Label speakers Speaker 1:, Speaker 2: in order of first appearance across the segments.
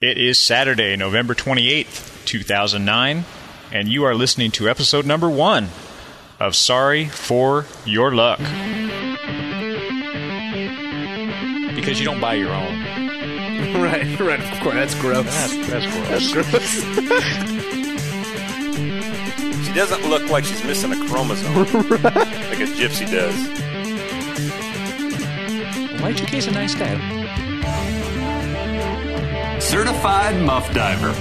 Speaker 1: It is Saturday, November 28th, 2009, and you are listening to episode number one of Sorry for Your Luck. Because you don't buy your own.
Speaker 2: Right, right. Of course, that's gross.
Speaker 1: That's
Speaker 2: That's gross.
Speaker 3: She doesn't look like she's missing a chromosome, like a gypsy does.
Speaker 1: Y2K's a nice guy.
Speaker 4: Certified Muff Diver.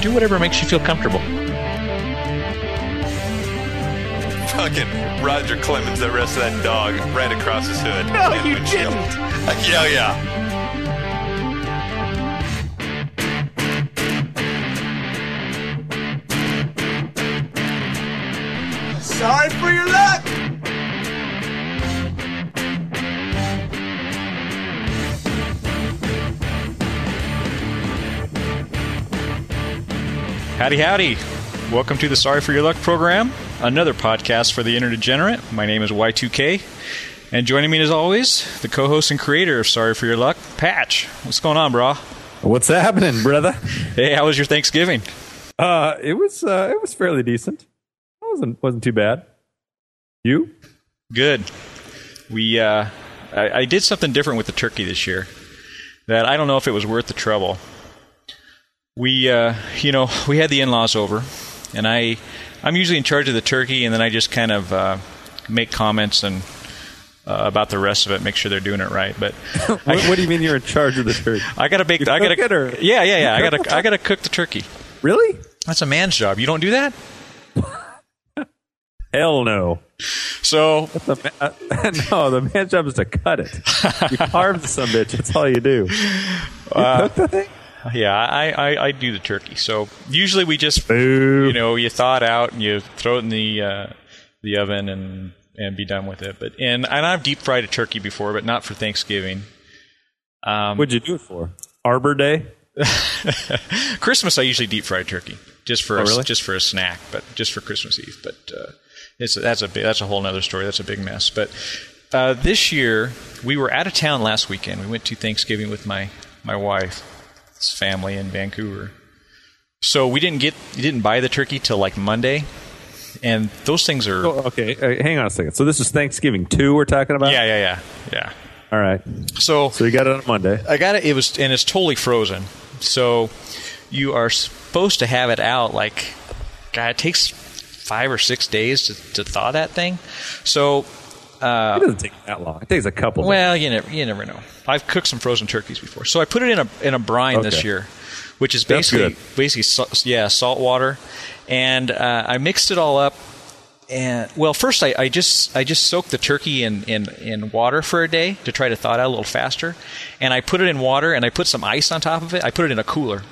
Speaker 1: Do whatever makes you feel comfortable.
Speaker 3: Fucking Roger Clemens arrested that dog right across his hood.
Speaker 2: No, you
Speaker 3: windshield.
Speaker 2: didn't.
Speaker 3: Uh, yeah, yeah.
Speaker 1: Howdy, howdy. Welcome to the Sorry for Your Luck program, another podcast for the internet degenerate. My name is Y2K, and joining me as always, the co host and creator of Sorry for Your Luck, Patch. What's going on, brah?
Speaker 5: What's happening, brother?
Speaker 1: Hey, how was your Thanksgiving?
Speaker 5: Uh, it was uh, it was fairly decent. It wasn't wasn't too bad. You?
Speaker 1: Good. We, uh, I, I did something different with the turkey this year that I don't know if it was worth the trouble. We, uh, you know, we had the in-laws over, and I, I'm usually in charge of the turkey, and then I just kind of uh, make comments and uh, about the rest of it, make sure they're doing it right. But
Speaker 5: What, what do you mean you're in charge of the turkey?
Speaker 1: I gotta bake.
Speaker 5: You
Speaker 1: I gotta.
Speaker 5: it, or-
Speaker 1: yeah, yeah, yeah. I gotta. I gotta cook the turkey.
Speaker 5: Really?
Speaker 1: That's a man's job. You don't do that.
Speaker 5: Hell no.
Speaker 1: So
Speaker 5: The ma- uh, no, the man's job is to cut it. You carve some bitch. That's all you do. You cook the thing?
Speaker 1: Yeah, I, I, I do the turkey. So usually we just
Speaker 5: Boo.
Speaker 1: you know, you thaw it out and you throw it in the uh, the oven and and be done with it. But and, and I've deep fried a turkey before, but not for Thanksgiving. Um,
Speaker 5: What'd you do it for? Arbor Day?
Speaker 1: Christmas, I usually deep fry turkey just for
Speaker 5: Oh,
Speaker 1: a,
Speaker 5: really?
Speaker 1: just for a snack, but just for Christmas Eve. But uh, it's that's a that's a whole other story. That's a big mess. But uh, this year we were out of town last weekend. We went to Thanksgiving with my my wife's family in Vancouver. So we didn't get you didn't buy the turkey till like Monday, and those things are
Speaker 5: Oh, okay. Uh, hang on a second. So this is Thanksgiving 2 we're talking about?
Speaker 1: yeah yeah yeah yeah.
Speaker 5: All right.
Speaker 1: So
Speaker 5: So you got it on Monday.
Speaker 1: I got it. It was and it's totally frozen. So you are supposed to have it out like God. It takes five or six days to, to thaw that thing. So
Speaker 5: It doesn't take that long. It takes a couple.
Speaker 1: well, you never you never know. I've cooked some frozen turkeys before, so I put it in a in a brine this year, which is basically basically salt, yeah salt water, and uh, I mixed it all up. And well, first I, I just I just soaked the turkey in, in, in water for a day to try to thaw it out a little faster, and I put it in water and I put some ice on top of it. I put it in a cooler,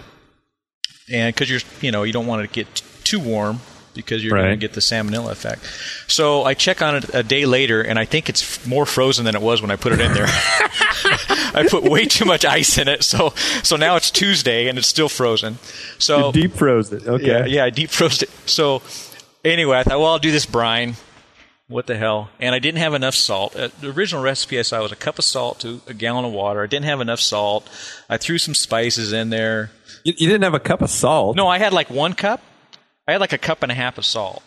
Speaker 1: and because you're you know you don't want it to get too warm because you're going to get the salmonella effect. So I check on it a day later, and I think it's more frozen than it was when I put it in there. I put way too much ice in it, so so now it's Tuesday and it's still frozen. So
Speaker 5: You deep froze it. Okay.
Speaker 1: yeah, yeah, I deep froze it. So anyway, I thought, well, I'll do this brine. What the hell? And I didn't have enough salt. Uh, the original recipe I saw was a cup of salt to a gallon of water. I didn't have enough salt. I threw some spices in there.
Speaker 5: You, you didn't have a cup of salt?
Speaker 1: No, I had like one cup. I had like a cup and a half of salt.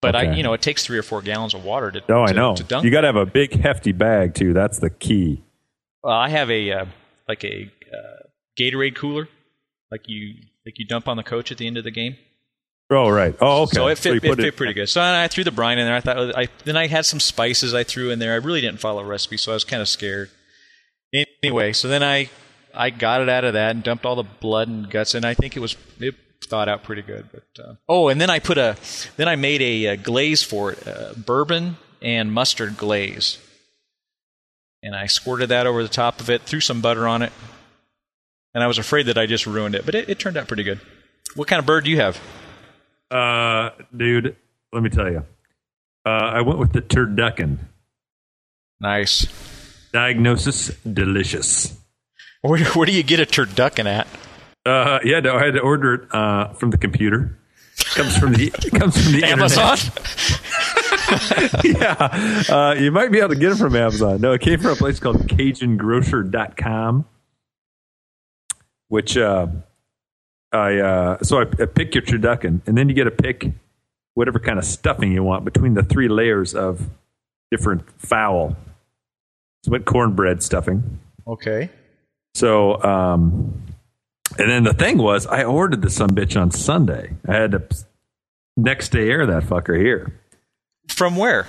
Speaker 1: But I, you know, it takes three or four gallons of water to.
Speaker 5: Oh, I know.
Speaker 1: To dunk.
Speaker 5: You got to have a big, hefty bag, too. That's the key.
Speaker 1: Well, I have a uh, like a uh, Gatorade cooler, like you like you dump on the coach at the end of the game.
Speaker 5: Oh, right. Oh, okay.
Speaker 1: So it fit,
Speaker 5: you
Speaker 1: it fit pretty good. So I threw the brine in there. I thought I then I had some spices I threw in there. I really didn't follow a recipe, so I was kind of scared. Anyway, so then I I got it out of that and dumped all the blood and guts, and I think it was it thawed out pretty good. But uh, oh, and then I put a then I made a, uh glaze for it, uh, bourbon and mustard glaze, and I squirted that over the top of it, threw some butter on it, and I was afraid that I just ruined it, but it, it turned out pretty good. What kind of bird do you have?
Speaker 5: Uh, dude, let me tell you. Uh, I went with the turducken.
Speaker 1: Nice.
Speaker 5: Diagnosis delicious.
Speaker 1: Where, where do you get a turducken at?
Speaker 5: Uh, yeah, no, I had to order it uh, from the computer. comes from the it comes from the
Speaker 1: Amazon?
Speaker 5: yeah, uh, you might be able to get it from Amazon. No, it came from a place called CajunGrocer.com. which uh, I uh, so I, I pick your turducken, and then you get to pick whatever kind of stuffing you want between the three layers of different fowl. So what cornbread stuffing.
Speaker 1: Okay.
Speaker 5: So, um, and then the thing was, I ordered the some bitch on Sunday. I had to next day air that fucker here.
Speaker 1: From where?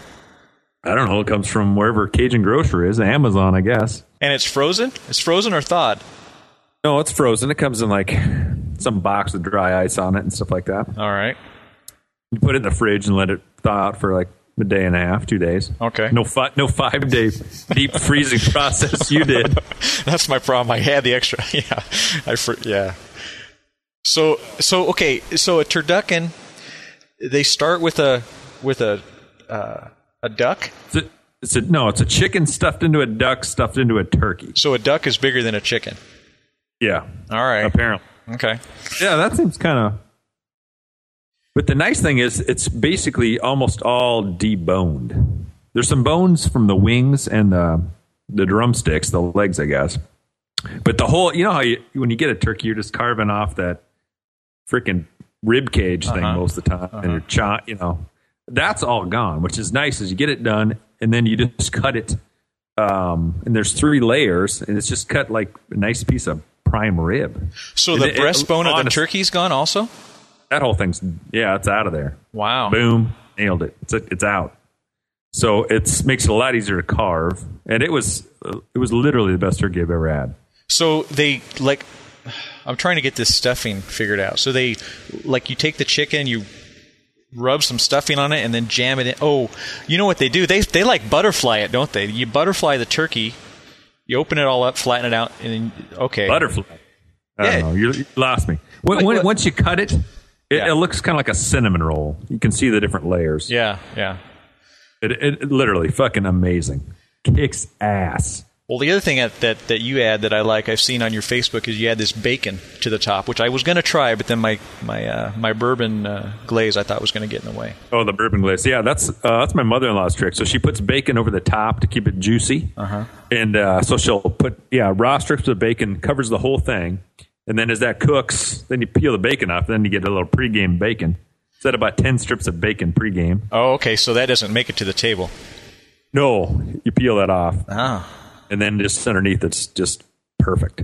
Speaker 5: I don't know. It comes from wherever Cajun Grocer is, Amazon, I guess.
Speaker 1: And it's frozen? It's frozen or thawed?
Speaker 5: No, it's frozen. It comes in like some box with dry ice on it and stuff like that.
Speaker 1: All right.
Speaker 5: You put it in the fridge and let it thaw out for like a day and a half, two days.
Speaker 1: Okay.
Speaker 5: No, fi- no five day deep freezing process you did.
Speaker 1: That's my problem. I had the extra. Yeah. I for, yeah. So so okay. So a turducken, they start with a with a uh, a duck.
Speaker 5: It's a, it's a no. It's a chicken stuffed into a duck stuffed into a turkey.
Speaker 1: So a duck is bigger than a chicken.
Speaker 5: Yeah,
Speaker 1: All right.
Speaker 5: apparently.
Speaker 1: Okay.
Speaker 5: Yeah, that seems kind of. But the nice thing is, it's basically almost all deboned. There's some bones from the wings and the the drumsticks, the legs, I guess. But the whole, you know how you, when you get a turkey, you're just carving off that freaking rib cage thing
Speaker 1: Uh-huh.
Speaker 5: most of the time, and you're cha- you know, that's all gone. Which is nice, is you get it done, and then you just cut it. Um, and there's three layers, and it's just cut like a nice piece of prime rib.
Speaker 1: So the
Speaker 5: it- it-
Speaker 1: breastbone of the turkey's gone also.
Speaker 5: That whole thing's yeah, it's out of there.
Speaker 1: Wow.
Speaker 5: Boom, nailed it. It's it's out. So it's makes it a lot easier to carve, and it was uh, it was literally the best turkey I've ever had.
Speaker 1: So they like. I'm trying to get this stuffing figured out. So they like you take the chicken, you rub some stuffing on it, and then jam it in. Oh, you know what they do? They they like butterfly it, don't they? You butterfly the turkey. You open it all up, flatten it out, and then okay.
Speaker 5: Butterfly. I
Speaker 1: Yeah.
Speaker 5: don't know. You, you lost me. When, when- once you cut it, it,
Speaker 1: Yeah.
Speaker 5: it looks kind of like a cinnamon roll. You can see the different layers.
Speaker 1: Yeah, yeah.
Speaker 5: It, it, it literally fucking amazing. Kicks ass.
Speaker 1: Well, the other thing that, that that you add that I like, I've seen on your Facebook, is you add this bacon to the top, which I was going to try, but then my my uh, my bourbon uh, glaze I thought was going to get in the way.
Speaker 5: Oh, the bourbon glaze. Yeah, that's uh, that's my mother in law's trick. So she puts bacon over the top to keep it juicy, uh-huh. and uh, so she'll put yeah raw strips of bacon covers the whole thing, and then as that cooks, then you peel the bacon off, then you get a little pregame bacon. Set about ten strips of bacon pregame.
Speaker 1: Oh, okay. So that doesn't make it to the table.
Speaker 5: No, you peel that off,
Speaker 1: Ah,
Speaker 5: and then just underneath it's just perfect.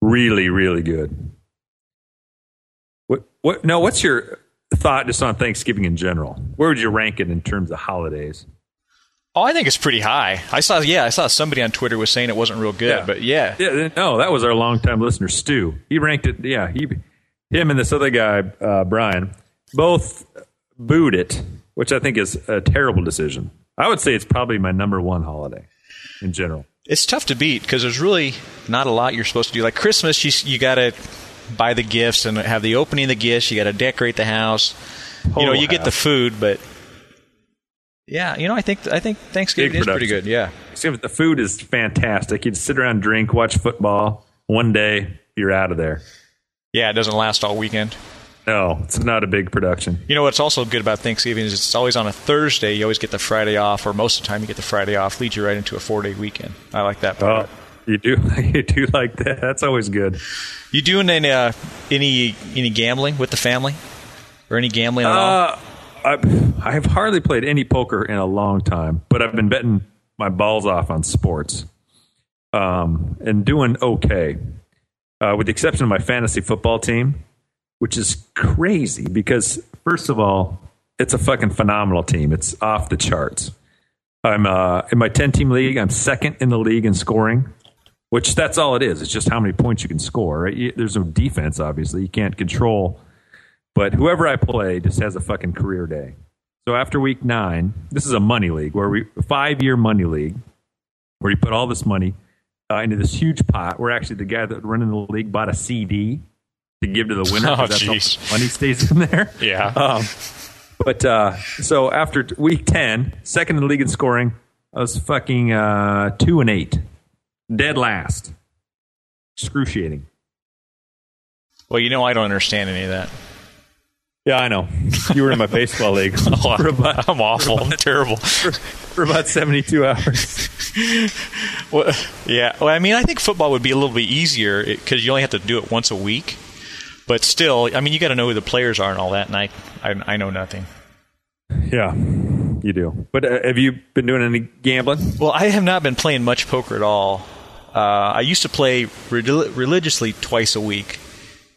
Speaker 5: Really, really good. What what? No, what's your thought just on Thanksgiving in general? Where would you rank it in terms of holidays?
Speaker 1: Oh, I think it's pretty high. I saw, yeah, I saw somebody on Twitter was saying it wasn't real good,
Speaker 5: Yeah.
Speaker 1: but yeah,
Speaker 5: Yeah, no, that was our longtime listener, Stu. He ranked it. Yeah, he, him, and this other guy, uh, Brian, both booed it, which I think is a terrible decision. I would say it's probably my number one holiday in general.
Speaker 1: it's tough to beat because there's really not a lot you're supposed to do. Like Christmas, you you got to buy the gifts and have the opening of the gifts. You got to decorate the house. you know,
Speaker 5: Whole
Speaker 1: you get the food, but yeah, you know, I think I think Thanksgiving is pretty good. Yeah.
Speaker 5: The food is fantastic. You'd sit around, drink, watch football. One day, you're out of there.
Speaker 1: Yeah, it doesn't last all weekend.
Speaker 5: No, it's not a big production.
Speaker 1: You know what's also good about Thanksgiving is it's always on a Thursday. You always get the Friday off, or most of the time you get the Friday off. Leads you right into a four day weekend. I like that part.
Speaker 5: Oh, you do, you do like that. That's always good.
Speaker 1: You doing any uh, any any gambling with the family, or any gambling at all?
Speaker 5: I, I have hardly played any poker in a long time, but I've been betting my balls off on sports um, and doing okay, uh, with the exception of my fantasy football team, which is crazy because, first of all, it's a fucking phenomenal team. It's off the charts. I'm uh, in my 10 team league, I'm second in the league in scoring. Which that's all it is. It's just how many points you can score. Right? There's no defense, obviously. You can't control but whoever I play just has a fucking career day. So after week nine, this is a money league where we five year money league where you put all this money uh, into this huge pot. Where actually the guy that running the league bought a CD to give to the winner.
Speaker 1: Oh, jeez.
Speaker 5: money stays in there.
Speaker 1: Yeah.
Speaker 5: Um, but uh, so after week 10, second in the league in scoring, I was fucking uh, two and eight, dead last. Excruciating.
Speaker 1: well, you know I don't understand any of that.
Speaker 5: Yeah, I know. You were in my baseball league for about
Speaker 1: I'm awful. I'm terrible.
Speaker 5: for about seventy two hours.
Speaker 1: Well, yeah. Well, I mean, I think football would be a little bit easier because you only have to do it once a week. But still, I mean, you got to know who the players are and all that, and I, I, I know nothing.
Speaker 5: Yeah, you do. But uh, have you been doing any gambling?
Speaker 1: Well, I have not been playing much poker at all. Uh, I used to play rel- religiously twice a week,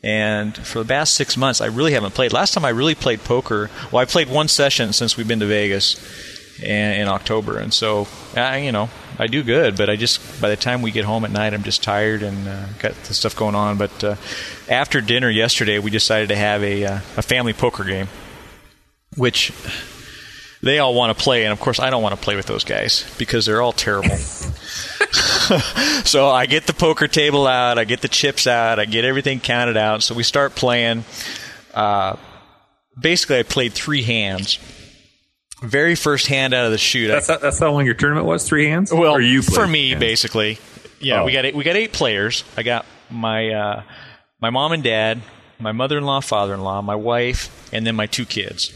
Speaker 1: and for the past six months, I really haven't played. Last time I really played poker, well, I played one session since we've been to Vegas in, October, and so I, you know, I do good, but I just by the time we get home at night, I'm just tired and uh, got the stuff going on. But uh, after dinner yesterday, we decided to have a uh, a family poker game, which they all want to play, and of course, I don't want to play with those guys because they're all terrible. so I get the poker table out, I get the chips out, I get everything counted out. So we start playing. Uh, basically, I played three hands. Very first hand out of the chute. I-
Speaker 5: That's how, that's how long your tournament was. Three hands.
Speaker 1: well,
Speaker 5: you
Speaker 1: for me,
Speaker 5: hands?
Speaker 1: basically, yeah,
Speaker 5: Oh.
Speaker 1: we got eight, we got eight players. I got my uh, my mom and dad, my mother-in-law, father-in-law, my wife, and then my two kids.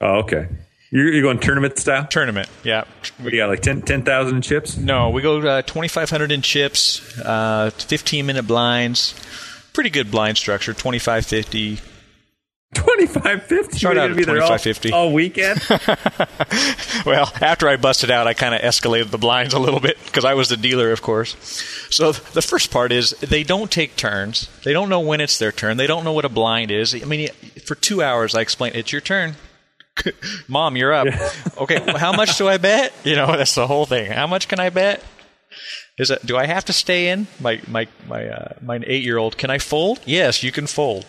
Speaker 5: Oh, okay. You're, you're going tournament style.
Speaker 1: Tournament, yeah.
Speaker 5: What do you got? Like 10 10,000 chips?
Speaker 1: No, we go uh, 2,500 in chips, uh, 15 minute blinds. Pretty good blind structure, 25 50.
Speaker 5: Twenty five fifty.
Speaker 1: Start out at
Speaker 5: be there all,
Speaker 1: 25.50.
Speaker 5: all weekend.
Speaker 1: Well, after I busted out, I kind of escalated the blinds a little bit because I was the dealer, of course. So the first part is they don't take turns. They don't know when it's their turn. They don't know what a blind is. I mean, for two hours, I explained, it's your turn. Mom, you're up. Okay, well, how much do I bet? You know, that's the whole thing. How much can I bet? Is it? Do I have to stay in? My my my uh, my eight year old. Can I fold? Yes, you can fold.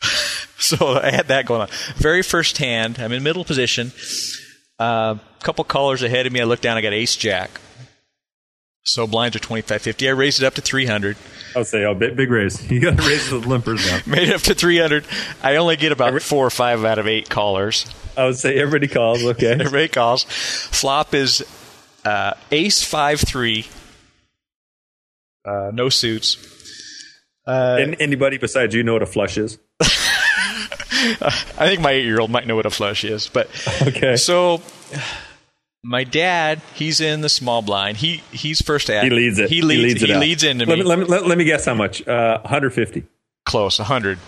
Speaker 1: so I had that going on. Very first hand, I'm in middle position. A uh, couple callers ahead of me. I look down. I got ace jack. So blinds are twenty five fifty. I raised it up to three hundred.
Speaker 5: I'll say, oh, big, big raise. You got to raise the limpers now.
Speaker 1: Made it up to three hundred. I only get about four or five out of eight callers.
Speaker 5: I would say everybody calls. Okay.
Speaker 1: Everybody calls. Flop is uh, ace five three. Uh, no suits.
Speaker 5: and anybody besides you know what a flush is?
Speaker 1: I think my eight year old might know what a flush is, but
Speaker 5: Okay.
Speaker 1: So my dad, he's in the small blind. He he's first at
Speaker 5: He leads it.
Speaker 1: He leads. He leads,
Speaker 5: it out.
Speaker 1: into
Speaker 5: let
Speaker 1: me.
Speaker 5: Me, let, me, let, let me guess how much. Uh, 150.
Speaker 1: Close, hundred.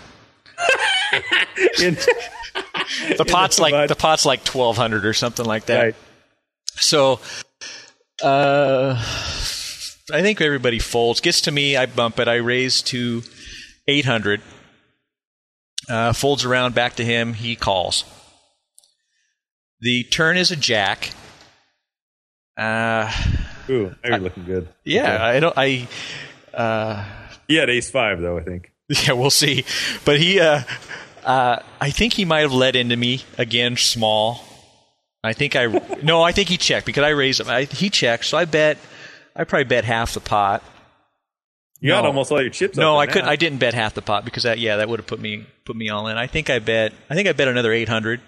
Speaker 5: In-
Speaker 1: The pot's like
Speaker 5: mud.
Speaker 1: the pot's like twelve hundred or something like that.
Speaker 5: right.
Speaker 1: So, uh, I think everybody folds. Gets to me, I bump it. I raise to eight hundred. Uh, folds around back to him. He calls. The turn is a jack. Uh,
Speaker 5: Ooh, now you're looking good.
Speaker 1: yeah, I don't. I. Uh,
Speaker 5: He had ace five, though, I think.
Speaker 1: Yeah, we'll see. But he, uh, uh, I think he might have let into me again, small. I think I no, I think he checked because I raised him. I, he checked, so I bet I probably bet half the pot.
Speaker 5: You got
Speaker 1: No.
Speaker 5: almost all your chips
Speaker 1: No, I couldn't. I didn't bet half the pot because that yeah, that would have put me put me all in. I think I bet. I think I bet another eight hundred,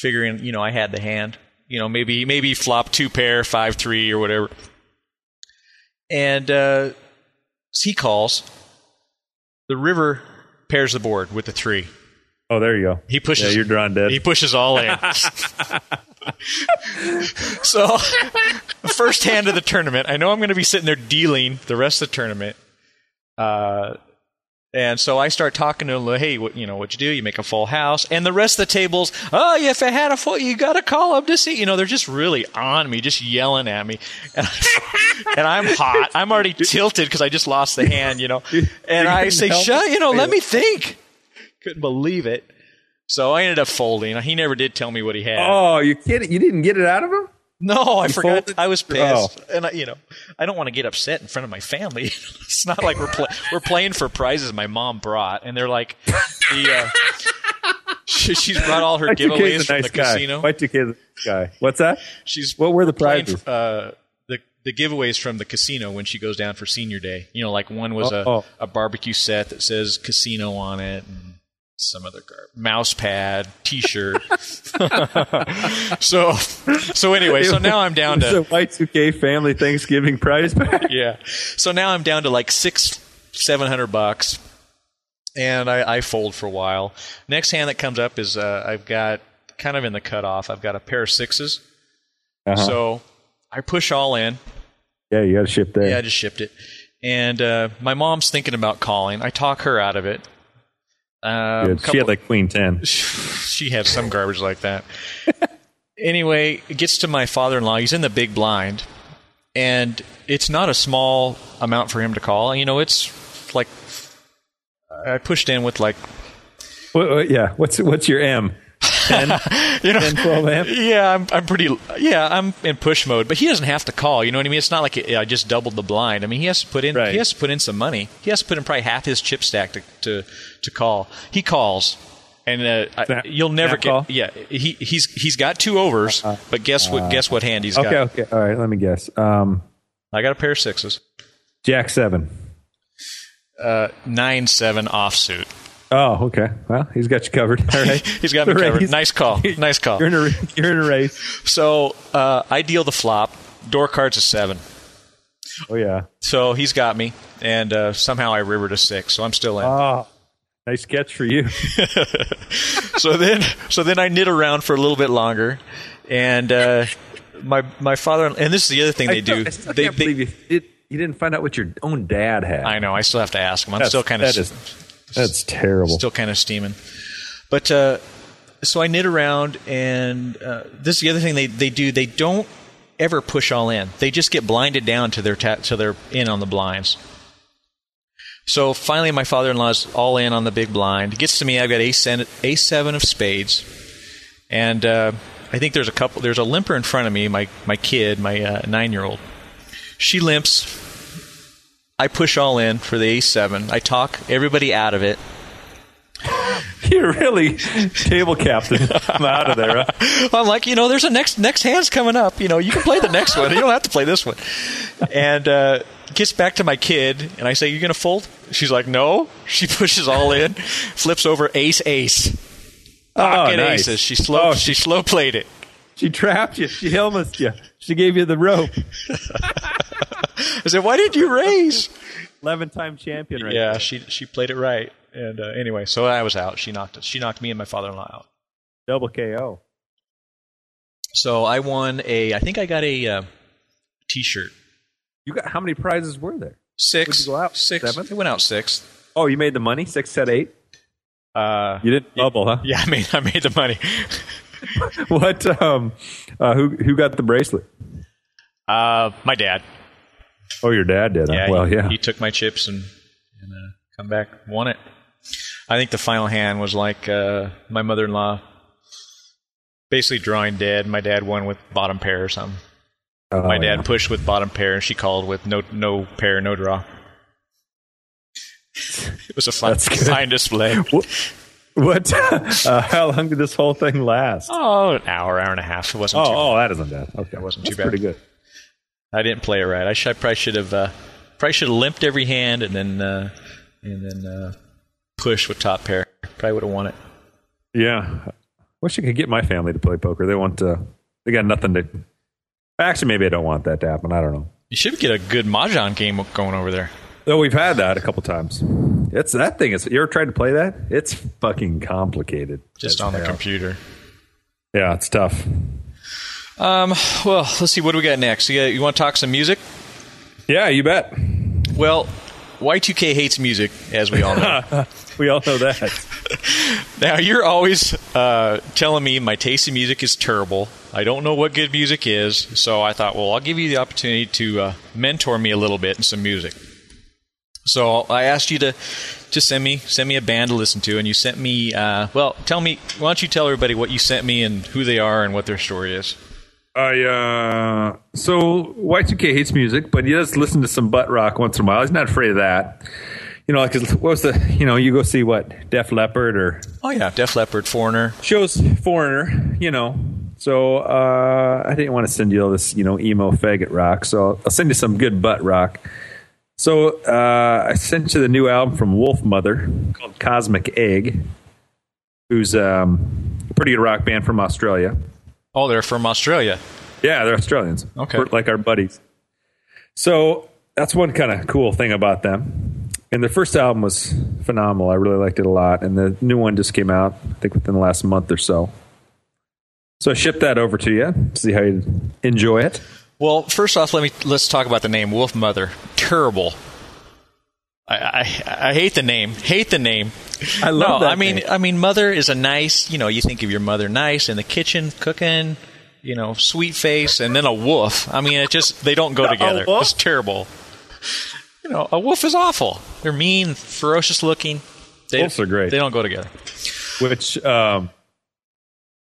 Speaker 1: figuring you know I had the hand. You know maybe maybe flop two pair five three or whatever. And uh, he calls. The river pairs the board with the three.
Speaker 5: Oh, there you go.
Speaker 1: He pushes.
Speaker 5: Yeah, you're drawing dead.
Speaker 1: He pushes all in. so, first hand of the tournament, I know I'm going to be sitting there dealing the rest of the tournament. Uh, and so I start talking to him, hey, what, you know, what you do? You make a full house. And the rest of the tables, oh, if I had a full, you got to call up to see. You know, they're just really on me, just yelling at me. And, and I'm hot. I'm already tilted because I just lost the hand, you know. And I say, shut, you know, let me think. Couldn't believe it. So I ended up folding. He never did tell me what he had.
Speaker 5: oh, you kidding? You didn't get it out of him?
Speaker 1: no, I forgot.
Speaker 5: folded?
Speaker 1: I was pissed, and I, you know, I don't want to get upset in front of my family. it's not like we're we're playing for prizes my mom brought, and they're like, the uh, she, she's brought all her
Speaker 5: Y2K's
Speaker 1: giveaways from
Speaker 5: nice
Speaker 1: the
Speaker 5: guy.
Speaker 1: casino.
Speaker 5: Y2K's guy. What's that?
Speaker 1: She's
Speaker 5: What were the prizes?
Speaker 1: uh, the the giveaways from the casino when she goes down for senior day. You know, like one was
Speaker 5: Oh.
Speaker 1: a, a barbecue set that says casino on it, and some other gar- mouse pad, T-shirt. so, so anyway, so now I'm down to
Speaker 5: Y2K family Thanksgiving prize pack.
Speaker 1: yeah. So now I'm down to like six, seven hundred bucks. and I, I fold for a while. Next hand that comes up is uh, I've got kind of in the cutoff. I've got a pair of 6s
Speaker 5: Uh-huh.
Speaker 1: So I push all in.
Speaker 5: yeah, you got to ship that.
Speaker 1: Yeah, I just shipped it. And uh, my mom's thinking about calling. I talk her out of it. Um.
Speaker 5: She had like queen ten.
Speaker 1: she had some garbage like that. anyway, it gets to my father in law. He's in the big blind. And it's not a small amount for him to call. You know, it's like I pushed in with like
Speaker 5: what- yeah. What's what's your M? 10,
Speaker 1: you know
Speaker 5: 10 12 amp?
Speaker 1: Yeah, I'm I'm pretty yeah, I'm in push mode, but he doesn't have to call, you know what I mean? It's not like I just doubled the blind. I mean, he has to put in
Speaker 5: Right.
Speaker 1: he has to put in some money. He has to put in probably half his chip stack to to, to call. He calls and uh, I, you'll never get
Speaker 5: call?
Speaker 1: yeah, he he's he's got two overs, but guess what guess what hand he's got?
Speaker 5: Okay, okay. All right, let me guess. Um,
Speaker 1: I got a pair of sixes.
Speaker 5: Jack seven.
Speaker 1: Uh, nine seven offsuit.
Speaker 5: Oh, okay. Well, he's got you covered. All right.
Speaker 1: He's got me
Speaker 5: The
Speaker 1: covered. Nice call. Nice call.
Speaker 5: You're in a you're in a race.
Speaker 1: So uh, I deal the flop. Door card's a seven.
Speaker 5: Oh yeah.
Speaker 1: So he's got me, and uh, somehow I rivered a six, so I'm still in.
Speaker 5: Oh, nice catch for you.
Speaker 1: so then, so then I nit around for a little bit longer, and uh, my my father and this is the other thing they
Speaker 5: I
Speaker 1: do.
Speaker 5: I still
Speaker 1: they,
Speaker 5: can't
Speaker 1: they-
Speaker 5: believe you, did, you didn't find out what your own dad had.
Speaker 1: I know. I still have to ask him. I'm
Speaker 5: That's-
Speaker 1: still kind of
Speaker 5: that is that's terrible.
Speaker 1: still kind of steaming. But uh, so I nit around, and uh, this is the other thing they, they do. They don't ever push all in. They just get blinded down to their ta- to their in on the blinds. So finally, my father-in-law's all in on the big blind. Gets to me. I've got a seven of spades, and uh, I think there's a couple. There's a limper in front of me. My my kid, my uh, nine-year-old. She limps. I push all in for the ace seven. I talk everybody out of it.
Speaker 5: You're really table captain. I'm out of there. Huh?
Speaker 1: I'm like, you know, there's a next next hand's coming up. You know, you can play the next one. You don't have to play this one. And uh, gets back to my kid, and I say, "You're gonna fold?" She's like, "No." She pushes all in, flips over ace ace. Pocket
Speaker 5: Oh, nice.
Speaker 1: aces. She slow
Speaker 5: Oh,
Speaker 1: she slow played it.
Speaker 5: She trapped you. She helmeted you. She gave you the rope.
Speaker 1: I said, "Why did you raise?"
Speaker 5: Eleven time champion, right?
Speaker 1: yeah,
Speaker 5: there.
Speaker 1: she she played it right. And uh, anyway, so I was out. She knocked she knocked me and my father-in-law out.
Speaker 5: double KO.
Speaker 1: So I won a. I think I got a uh, t-shirt.
Speaker 5: You got how many prizes were there?
Speaker 1: Six.
Speaker 5: What'd you go out?
Speaker 1: Six.
Speaker 5: Seven?
Speaker 1: It went out six.
Speaker 5: Oh, you made the money. Six set eight.
Speaker 1: Uh,
Speaker 5: You didn't bubble, huh?
Speaker 1: yeah, I made I made the money.
Speaker 5: What? Um, uh, who who got the bracelet?
Speaker 1: Uh, my dad.
Speaker 5: Oh, your dad did. huh?
Speaker 1: Yeah,
Speaker 5: well,
Speaker 1: he,
Speaker 5: yeah.
Speaker 1: He took my chips and and uh, come back, won it. I think the final hand was like uh, my mother-in-law basically drawing dead. My dad won with bottom pair or something.
Speaker 5: Oh,
Speaker 1: my dad
Speaker 5: yeah.
Speaker 1: pushed with bottom pair, and she called with no no pair, no draw. it was a fun,
Speaker 5: That's
Speaker 1: fine display.
Speaker 5: What? Uh, how long did this whole thing last?
Speaker 1: Oh, an hour, hour and a half. It wasn't. too
Speaker 5: Oh, oh, that isn't bad. Okay,
Speaker 1: That wasn't too bad.
Speaker 5: Pretty good.
Speaker 1: I didn't play it right. I, should, I probably should have uh, probably should have limped every hand and then uh, and then uh, pushed with top pair. Probably would have won it.
Speaker 5: Yeah. Wish I could get my family to play poker. They want to. They got nothing to. Actually, maybe I don't want that to happen. I don't know.
Speaker 1: You should get a good mahjong game going over there.
Speaker 5: Though we've had that a couple times. It's that thing. Is you ever tried to play that? It's fucking complicated.
Speaker 1: Just
Speaker 5: As
Speaker 1: on the computer.
Speaker 5: Yeah, it's tough.
Speaker 1: Um, well, let's see. What do we got next? You, got, you want to talk some music?
Speaker 5: Yeah, you bet.
Speaker 1: Well, Y2K hates music, as we all know.
Speaker 5: We all know that.
Speaker 1: now, you're always uh, telling me my taste in music is terrible. I don't know what good music is. So I thought, well, I'll give you the opportunity to uh, mentor me a little bit in some music. So I asked you to to send me send me a band to listen to, and you sent me. Uh, well, tell me. Why don't you tell everybody what you sent me and who they are and what their story is?
Speaker 5: I uh so Y2K hates music, but he does listen to some butt rock once in a while. He's not afraid of that. You know, like what was the you know you go see what Def Leppard or
Speaker 1: Oh yeah, Def Leppard, Foreigner.
Speaker 5: shows Foreigner. You know, so uh I didn't want to send you all this you know emo faggot rock, so I'll send you some good butt rock. So uh I sent you the new album from Wolfmother called Cosmic Egg, who's um, a pretty good rock band from Australia.
Speaker 1: Oh, they're from Australia.
Speaker 5: Yeah, they're Australians.
Speaker 1: Okay.
Speaker 5: We're like our buddies. So that's one kind of cool thing about them. And the first album was phenomenal. I really liked it a lot. And the new one just came out, I think, within the last month or so. So I shipped that over to you. See how you enjoy it.
Speaker 1: Well, first off, let me let's talk about the name Wolfmother. Terrible. I, I, I hate the name. Hate the name.
Speaker 5: I love
Speaker 1: no,
Speaker 5: that
Speaker 1: I mean,
Speaker 5: name.
Speaker 1: I mean, mother is a nice. You know, you think of your mother nice in the kitchen cooking. You know, sweet face, and then a wolf. I mean, it just they don't go together. It's terrible. You know, a wolf is awful. They're mean, ferocious looking. They,
Speaker 5: Wolves are great.
Speaker 1: They don't go together.
Speaker 5: Which um,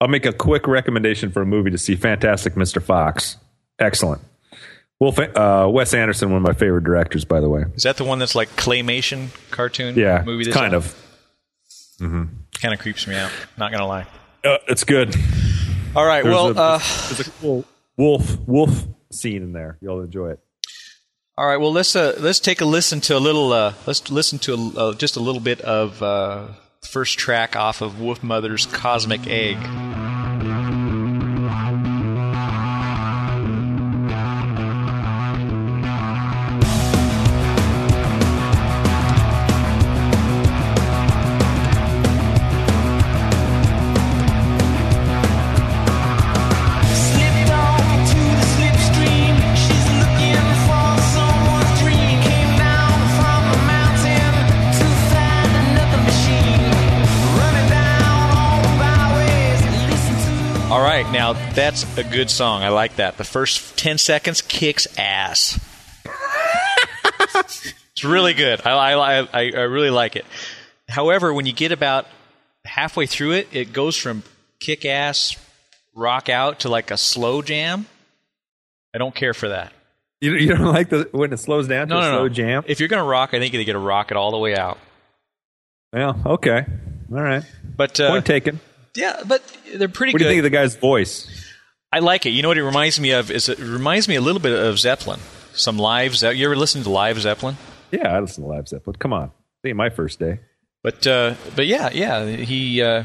Speaker 5: I'll make a quick recommendation for a movie to see Fantastic Mr. Fox. Excellent. Wolf, uh, Wes Anderson, one of my favorite directors, by the way.
Speaker 1: Is that the one that's like claymation cartoon
Speaker 5: Yeah,
Speaker 1: movie?
Speaker 5: kind of. Mm-hmm.
Speaker 1: Kind of creeps me out. Not gonna lie.
Speaker 5: Uh, it's good.
Speaker 1: All right.
Speaker 5: There's
Speaker 1: well,
Speaker 5: a,
Speaker 1: uh,
Speaker 5: there's a cool wolf wolf scene in there. You'll enjoy it.
Speaker 1: All right. Well, let's uh, let's take a listen to a little. Uh, let's listen to a, uh, just a little bit of uh, the first track off of Wolfmother's Cosmic Egg. Now that's a good song. I like that. The first ten seconds kicks ass. it's really good. I, I, I, I really like it. However, when you get about halfway through it, it goes from kick ass rock out to like a slow jam. I don't care for that.
Speaker 5: You, you don't like the when it slows down to
Speaker 1: No,
Speaker 5: a
Speaker 1: no,
Speaker 5: slow
Speaker 1: no.
Speaker 5: jam?
Speaker 1: If you're gonna rock, I think you got to rock it all the way out.
Speaker 5: Well, okay, all right.
Speaker 1: But uh,
Speaker 5: Point taken.
Speaker 1: Yeah, but they're pretty good.
Speaker 5: What do
Speaker 1: good.
Speaker 5: you think of the guy's voice?
Speaker 1: I like it. You know what it reminds me of? Is it reminds me a little bit of Zeppelin. Some live. Ze- You ever listen to live Zeppelin?
Speaker 5: Yeah, I listen to live Zeppelin. Come on, ain't my first day.
Speaker 1: But uh, but yeah, yeah. He uh,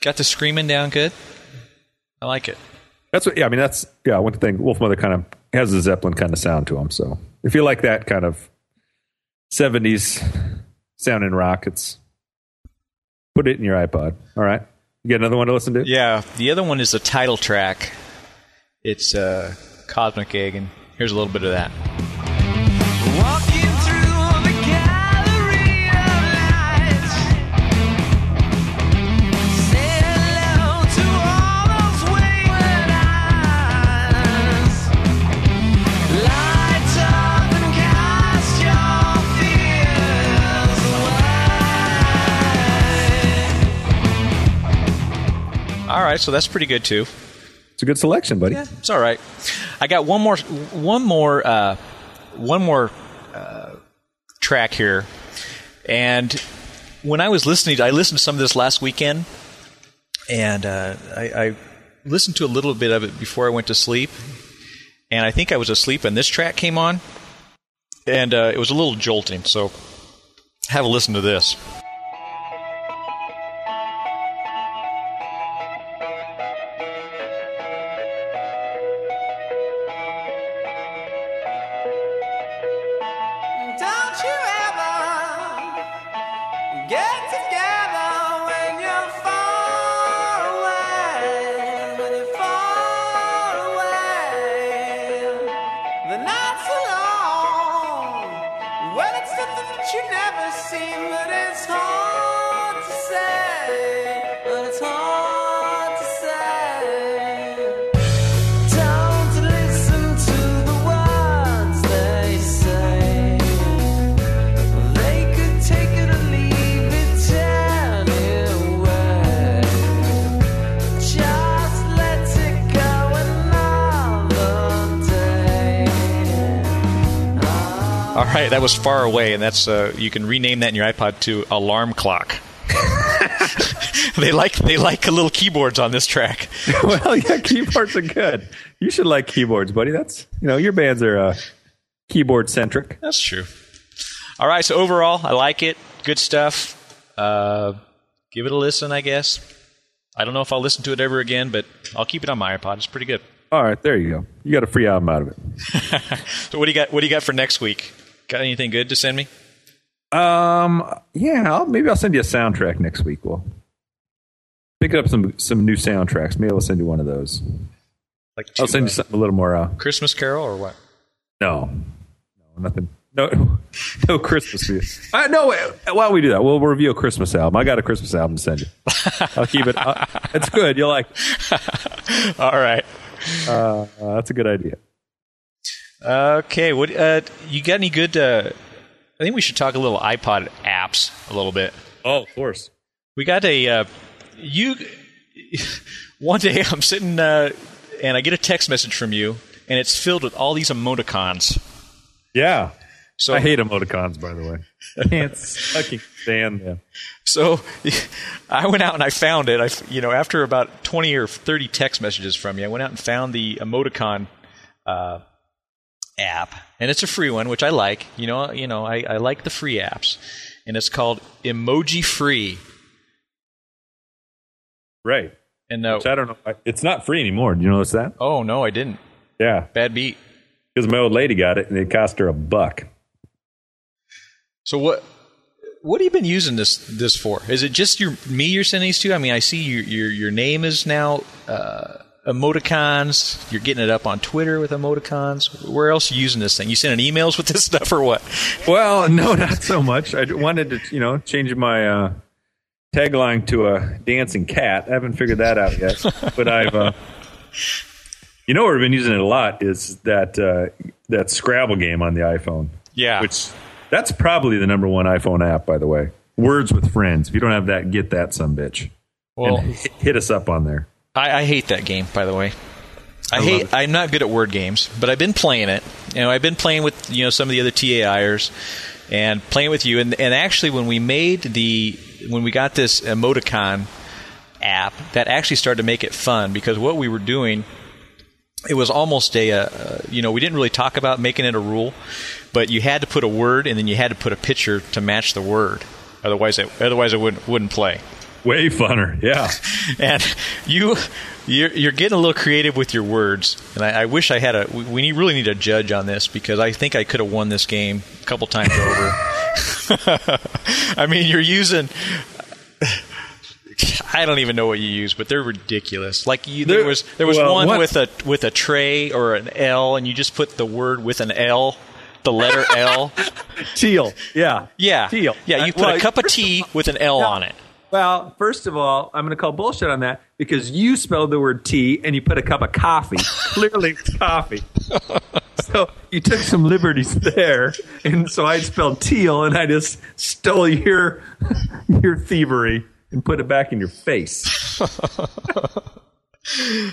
Speaker 1: got the screaming down good. I like it.
Speaker 5: That's what. Yeah, I mean that's yeah. One thing. Wolfmother kind of has a Zeppelin kind of sound to him. So if you like that kind of seventies sound in rock, it's put it in your iPod. All right, you get another one to listen to.
Speaker 1: Yeah. The other one is the title track. It's uh, Cosmic Egg, and here's a little bit of that. Right, so that's pretty good too.
Speaker 5: It's a good selection, buddy.
Speaker 1: It's all right. I got one more, one more, uh, one more uh, track here, and when I was listening, I listened to some of this last weekend, and uh, I, I listened to a little bit of it before I went to sleep, and I think I was asleep, and this track came on, and uh, it was a little jolting. So, have a listen to this. Right, that was far away, and that's uh, you can rename that in your iPod to alarm clock. they like they like little keyboards on this track.
Speaker 5: well, yeah, keyboards are good. You should like keyboards, buddy. That's you know your bands are uh, keyboard centric.
Speaker 1: That's true. All right, so overall, I like it. Good stuff. Uh, give it a listen, I guess. I don't know if I'll listen to it ever again, but I'll keep it on my iPod. It's pretty good.
Speaker 5: All right, there you go. You got a free album out of it.
Speaker 1: So what do you got? What do you got for next week? Got anything good to send me?
Speaker 5: Um, yeah, I'll, maybe I'll send you a soundtrack next week. We'll pick up some some new soundtracks. Maybe I'll send you one of those.
Speaker 1: Like
Speaker 5: I'll send you something a little more. Uh,
Speaker 1: Christmas Carol or what?
Speaker 5: no, no, nothing. No, no Christmas music. Uh, no, don't we do that? We'll review a Christmas album. I got a Christmas album to send you. I'll keep it. Uh, it's good. You'll like.
Speaker 1: All right.
Speaker 5: Uh, uh, that's a good idea.
Speaker 1: Okay. What? Uh, you got any good? Uh, I think we should talk a little iPod apps a little bit.
Speaker 5: Oh, of course.
Speaker 1: We got a uh, you. One day I'm sitting uh, and I get a text message from you, and it's filled with all these emoticons.
Speaker 5: Yeah.
Speaker 1: So
Speaker 5: I hate emoticons, by the way. I can't fucking stand them.
Speaker 1: So I went out and I found it. I, you know, after about 20 or 30 text messages from you, I went out and found the emoticon uh, app, and it's a free one, which I like. You know, you know, I, I like the free apps, and it's called Emoji Free.
Speaker 5: Right.
Speaker 1: And uh,
Speaker 5: Which I don't know. It's not free anymore. Do you notice that?
Speaker 1: oh no, I didn't.
Speaker 5: Yeah.
Speaker 1: Bad beat.
Speaker 5: Because my old lady got it and it cost her a buck.
Speaker 1: So what? What have you been using this this for? Is it just your me you're sending these to? I mean, I see your your your name is now uh, emoticons. You're getting it up on Twitter with emoticons. Where else are you using this thing? You sending emails with this stuff or what?
Speaker 5: Well, no, not so much. I wanted to, you know, change my uh, tagline to a dancing cat. I haven't figured that out yet. but I've, uh, you know, where I've been using it a lot is that uh, that Scrabble game on the iPhone.
Speaker 1: Yeah.
Speaker 5: Which that's probably the number one iPhone app, by the way. Words with friends. If you don't have that, get that some bitch.
Speaker 1: Well,
Speaker 5: hit us up on there.
Speaker 1: I, I hate that game, by the way. I,
Speaker 5: love
Speaker 1: hate. I'm not good at word games, but I've been playing it. You know, I've been playing with you know some of the other TAIers and playing with you. And, and actually, when we made the when we got this emoticon app, that actually started to make it fun because what we were doing, it was almost a uh, you know we didn't really talk about making it a rule, but you had to put a word and then you had to put a picture to match the word. Otherwise, it, otherwise it wouldn't wouldn't play
Speaker 5: Way funner. Yeah.
Speaker 1: and you you're, you're getting a little creative with your words and I, I wish I had a we need, really need a judge on this because I think I could have won this game a couple times over I mean you're using I don't even know what you use but they're ridiculous like you there was there was
Speaker 5: well,
Speaker 1: one
Speaker 5: what-
Speaker 1: with a with a tray or an L and you just put the word with an L the letter L
Speaker 5: Teal. Yeah.
Speaker 1: yeah
Speaker 5: Teal.
Speaker 1: yeah you uh, put
Speaker 5: Well,
Speaker 1: a cup of tea with an L on it
Speaker 5: Well, first of all, I'm going to call bullshit on that because you spelled the word tea and you put a cup of coffee. Clearly, it's coffee. so you took some liberties there, and so I spelled teal, and I just stole your your thievery and put it back in your face.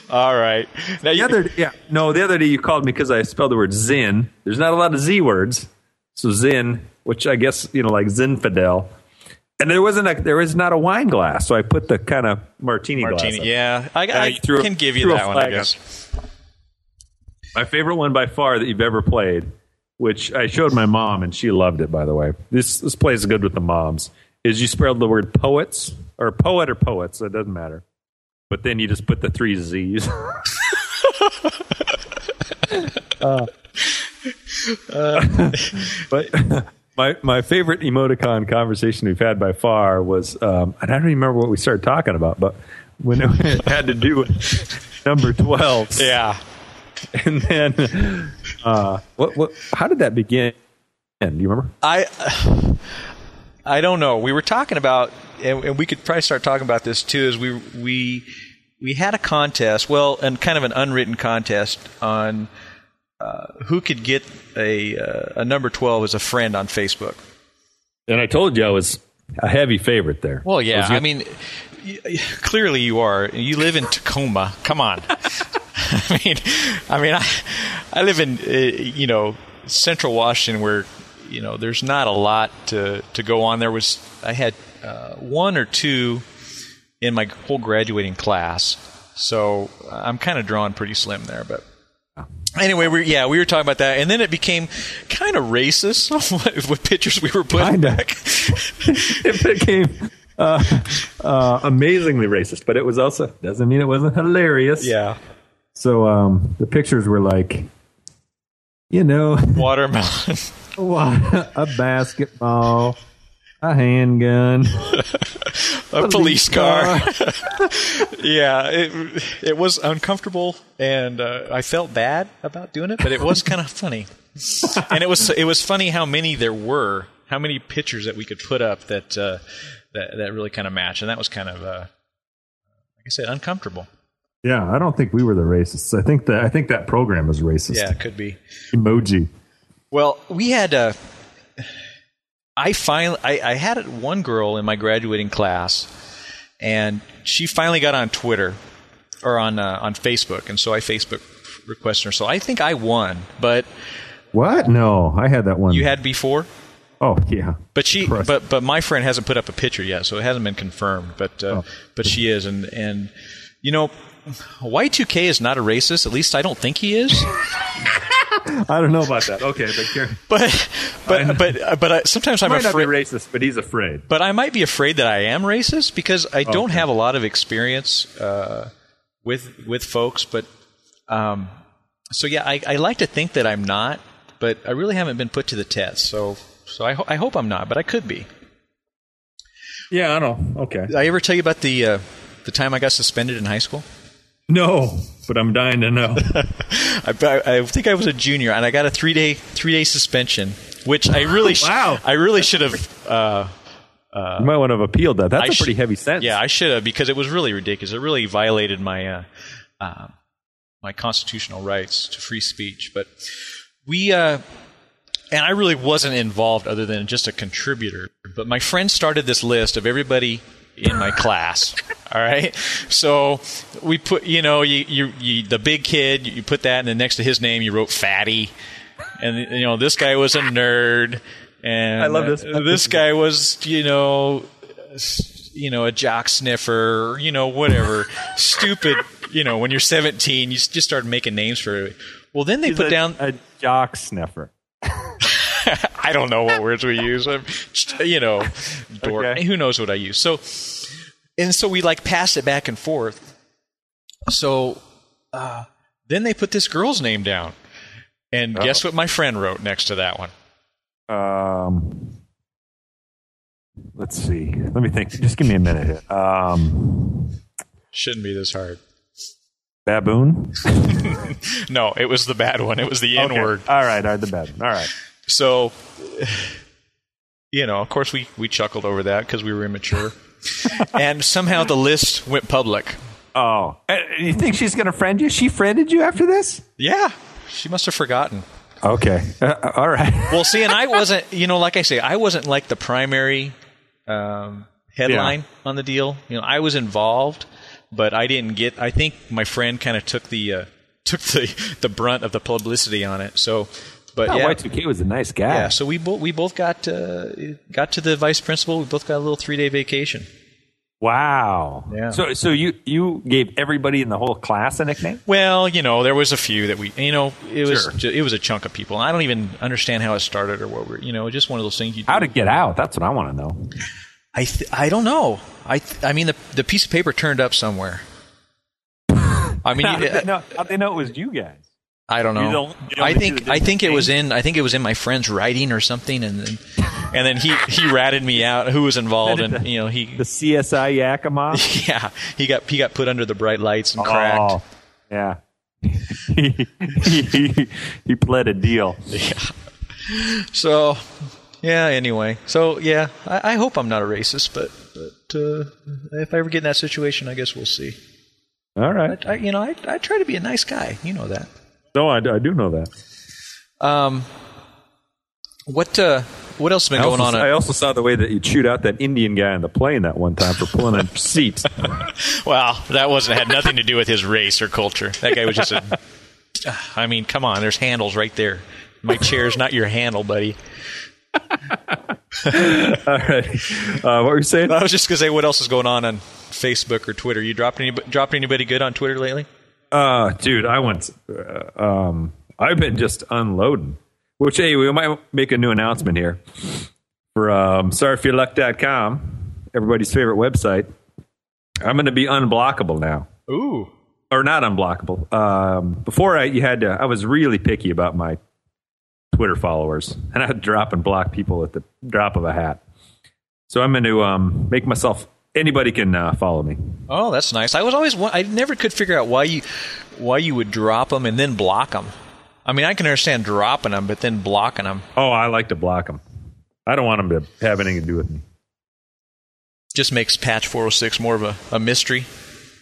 Speaker 1: all right now
Speaker 5: The
Speaker 1: you,
Speaker 5: other, yeah, no, the other day you called me because I spelled the word zin. There's not a lot of z words, so zin, which I guess you know, like zinfidel. And there wasn't a, there was not a wine glass, so I put the kind of martini, glass.
Speaker 1: Martini.
Speaker 5: up.
Speaker 1: Yeah, I, I
Speaker 5: you threw a-
Speaker 1: can give you that one. I
Speaker 5: flag
Speaker 1: guess.
Speaker 5: My favorite one by far that you've ever played, which I showed my mom and she loved it. By the way, this this plays good with the moms. Is you spelled the word poets or poet or poets? It doesn't matter. But then you just put the three Z's. Uh, but my my favorite emoticon conversation we've had by far was, um, and I don't even remember what we started talking about, but when it had to do with number twelve.
Speaker 1: Yeah.
Speaker 5: And then, uh, what, what, how did that begin? Do you remember?
Speaker 1: I I don't know. We were talking about, and, and we could probably start talking about this too. Is we we we had a contest, well, and kind of an unwritten contest on uh, who could get a uh, a number twelve as a friend on Facebook.
Speaker 5: And I told you I was a heavy favorite there.
Speaker 1: Well, yeah.
Speaker 5: was
Speaker 1: I
Speaker 5: gonna-
Speaker 1: mean, y- y- clearly you are. You live in Tacoma. Come on. I mean, I mean, I, I live in uh, you know Central Washington, where you know there's not a lot to to go on. There was I had uh, one or two in my whole graduating class, so I'm kind of drawn pretty slim there, but. Anyway, we yeah we were talking about that, and then it became kind of racist with, with pictures we were putting
Speaker 5: Kinda.
Speaker 1: back.
Speaker 5: it became uh, uh, amazingly racist, but it was also doesn't mean it wasn't hilarious.
Speaker 1: yeah,
Speaker 5: So um, the pictures were like you know,
Speaker 1: watermelon.
Speaker 5: a basketball, a handgun,
Speaker 1: a police car. yeah, it it was uncomfortable, and uh, I felt bad about doing it, but it was kind of funny. and it was it was funny how many there were, how many pictures that we could put up that uh, that that really kind of matched, and that was kind of uh, like I said, uncomfortable.
Speaker 5: Yeah, I don't think we were the racists. I think that I think that program is racist.
Speaker 1: Yeah, it could be.
Speaker 5: Emoji.
Speaker 1: Well, we had uh, I finally I, I had one girl in my graduating class, and she finally got on Twitter or on uh, on Facebook, and so I Facebook requested her. So I think I won, but
Speaker 5: What? No, I had that one.
Speaker 1: you had before.
Speaker 5: Oh yeah.
Speaker 1: But she, but but my friend hasn't put up a picture yet, so it hasn't been confirmed. But uh, but she is, and and you know, Y2K is not a racist. At least I don't think he is.
Speaker 5: I don't know about that. Okay, but Karen,
Speaker 1: But but but but I, sometimes I'm
Speaker 5: might not be
Speaker 1: afraid.
Speaker 5: racist, but he's afraid.
Speaker 1: But I might be afraid that I am racist because I don't
Speaker 5: Okay.
Speaker 1: have a lot of experience uh, with with folks. But um, so yeah, I, I like to think that I'm not, but I really haven't been put to the test. So so I, ho- I hope I'm not, but I could be.
Speaker 5: Yeah, I know. Okay.
Speaker 1: Did I ever tell you about the uh, the time I got suspended in high school?
Speaker 5: No, but I'm dying to know.
Speaker 1: I, I I think I was a junior, and I got a three day three day suspension, which I really sh-
Speaker 5: Wow.
Speaker 1: I really should have. Uh,
Speaker 5: you might want to have appealed that. That's
Speaker 1: I
Speaker 5: a pretty
Speaker 1: sh-
Speaker 5: heavy sentence.
Speaker 1: Yeah, I should have because it was really ridiculous. It really violated my uh, uh, my constitutional rights to free speech. But we uh, and I really wasn't involved other than just a contributor. But my friend started this list of everybody in my class. All right, so we put you know you, you, you the big kid you put that and then next to his name you wrote fatty, and you know this guy was a nerd. And
Speaker 5: I love this.
Speaker 1: This guy was, you know, you know, a jock sniffer, you know, whatever. Stupid, you know, when you're 17, you just start making names for it. Well, then they
Speaker 5: He's
Speaker 1: put
Speaker 5: a,
Speaker 1: down,
Speaker 5: a jock sniffer.
Speaker 1: I don't know what words we use. I'm, you know, dork.
Speaker 5: Okay.
Speaker 1: Who knows what I use? So, and so we like passed it back and forth. So, uh, then they put this girl's name down. And guess what my friend wrote next to that one?
Speaker 5: Um, let's see. Let me think. Just give me a minute here. Um,
Speaker 1: Shouldn't be this hard.
Speaker 5: baboon.
Speaker 1: No, it was the bad one. It was the N
Speaker 5: Okay.
Speaker 1: word.
Speaker 5: All right. All right. The baboon. All right.
Speaker 1: So, you know, of course, we, we chuckled over that because we were immature. and somehow the list went public.
Speaker 5: Oh, Uh, you think she's going to friend you? She friended you after this?
Speaker 1: Yeah, she must have forgotten.
Speaker 5: Okay. Uh, all right.
Speaker 1: Well, see, and I wasn't, you know, like I say, I wasn't like the primary um, headline on the deal. You know, I was involved, but I didn't get. I think my friend kind of took the uh, took the the brunt of the publicity on it. So, but
Speaker 5: Oh,
Speaker 1: yeah,
Speaker 5: Y2K was a nice guy.
Speaker 1: yeah. So we both we both got uh, got to the vice principal. We both got a little three day vacation.
Speaker 5: Wow.
Speaker 1: Yeah.
Speaker 5: So, so you you gave everybody in the whole class a nickname?
Speaker 1: Well, you know, there was a few that we, you know, it was
Speaker 5: Sure.
Speaker 1: it was a chunk of people. I don't even understand how it started or what we're, you know, just one of those things. You do.
Speaker 5: How to get out? That's what I want to know.
Speaker 1: I th- I don't know. I th- I mean the the piece of paper turned up somewhere. I mean,
Speaker 5: How
Speaker 1: you-
Speaker 5: did they know, how'd they know it was you guys?
Speaker 1: I don't
Speaker 5: You
Speaker 1: know.
Speaker 5: don't- you don't
Speaker 1: I think I think it was in I think it was in my friend's writing or something, and then and then he he ratted me out who was involved, and you know he
Speaker 5: The CSI Yakima?
Speaker 1: yeah he got he got put under the bright lights and cracked.
Speaker 5: Oh, yeah. he, he, he pled a deal. Yeah.
Speaker 1: So, yeah. Anyway, so yeah, I, I hope I'm not a racist, but but uh, if I ever get in that situation, I guess we'll see.
Speaker 5: All right.
Speaker 1: I, you know, I I try to be a nice guy. You know that.
Speaker 5: No, I, I do know that.
Speaker 1: Um, what uh, what else has been
Speaker 5: I
Speaker 1: going
Speaker 5: also,
Speaker 1: on?
Speaker 5: I also saw the way that you chewed out that Indian guy on the plane that one time for pulling a seat.
Speaker 1: well, that wasn't had nothing to do with his race or culture. That guy was just a. I mean, come on. There's handles right there. My chair's not your handle, buddy.
Speaker 5: All right. Uh, what were you saying?
Speaker 1: I was just gonna say, what else is going on on Facebook or Twitter? You dropped any dropped anybody good on Twitter lately?
Speaker 5: Uh, dude, I went. Uh, um, I've been just unloading. Which, hey, we might make a new announcement here for um, sorryforyourluck.com, everybody's favorite website. I'm going to be unblockable now,
Speaker 1: Ooh.
Speaker 5: or not unblockable. Um, before I, you had to. I was really picky about my Twitter followers, and I'd drop and block people at the drop of a hat. So I'm going to um, make myself anybody can uh, follow me.
Speaker 1: Oh, that's nice. I was always I never could figure out why you why you would drop them and then block them. I mean, I can understand dropping them, but then blocking them
Speaker 5: Oh, I like to block them. I don't want them to have anything to do with me.
Speaker 1: just makes Patch 406 more of a, a mystery.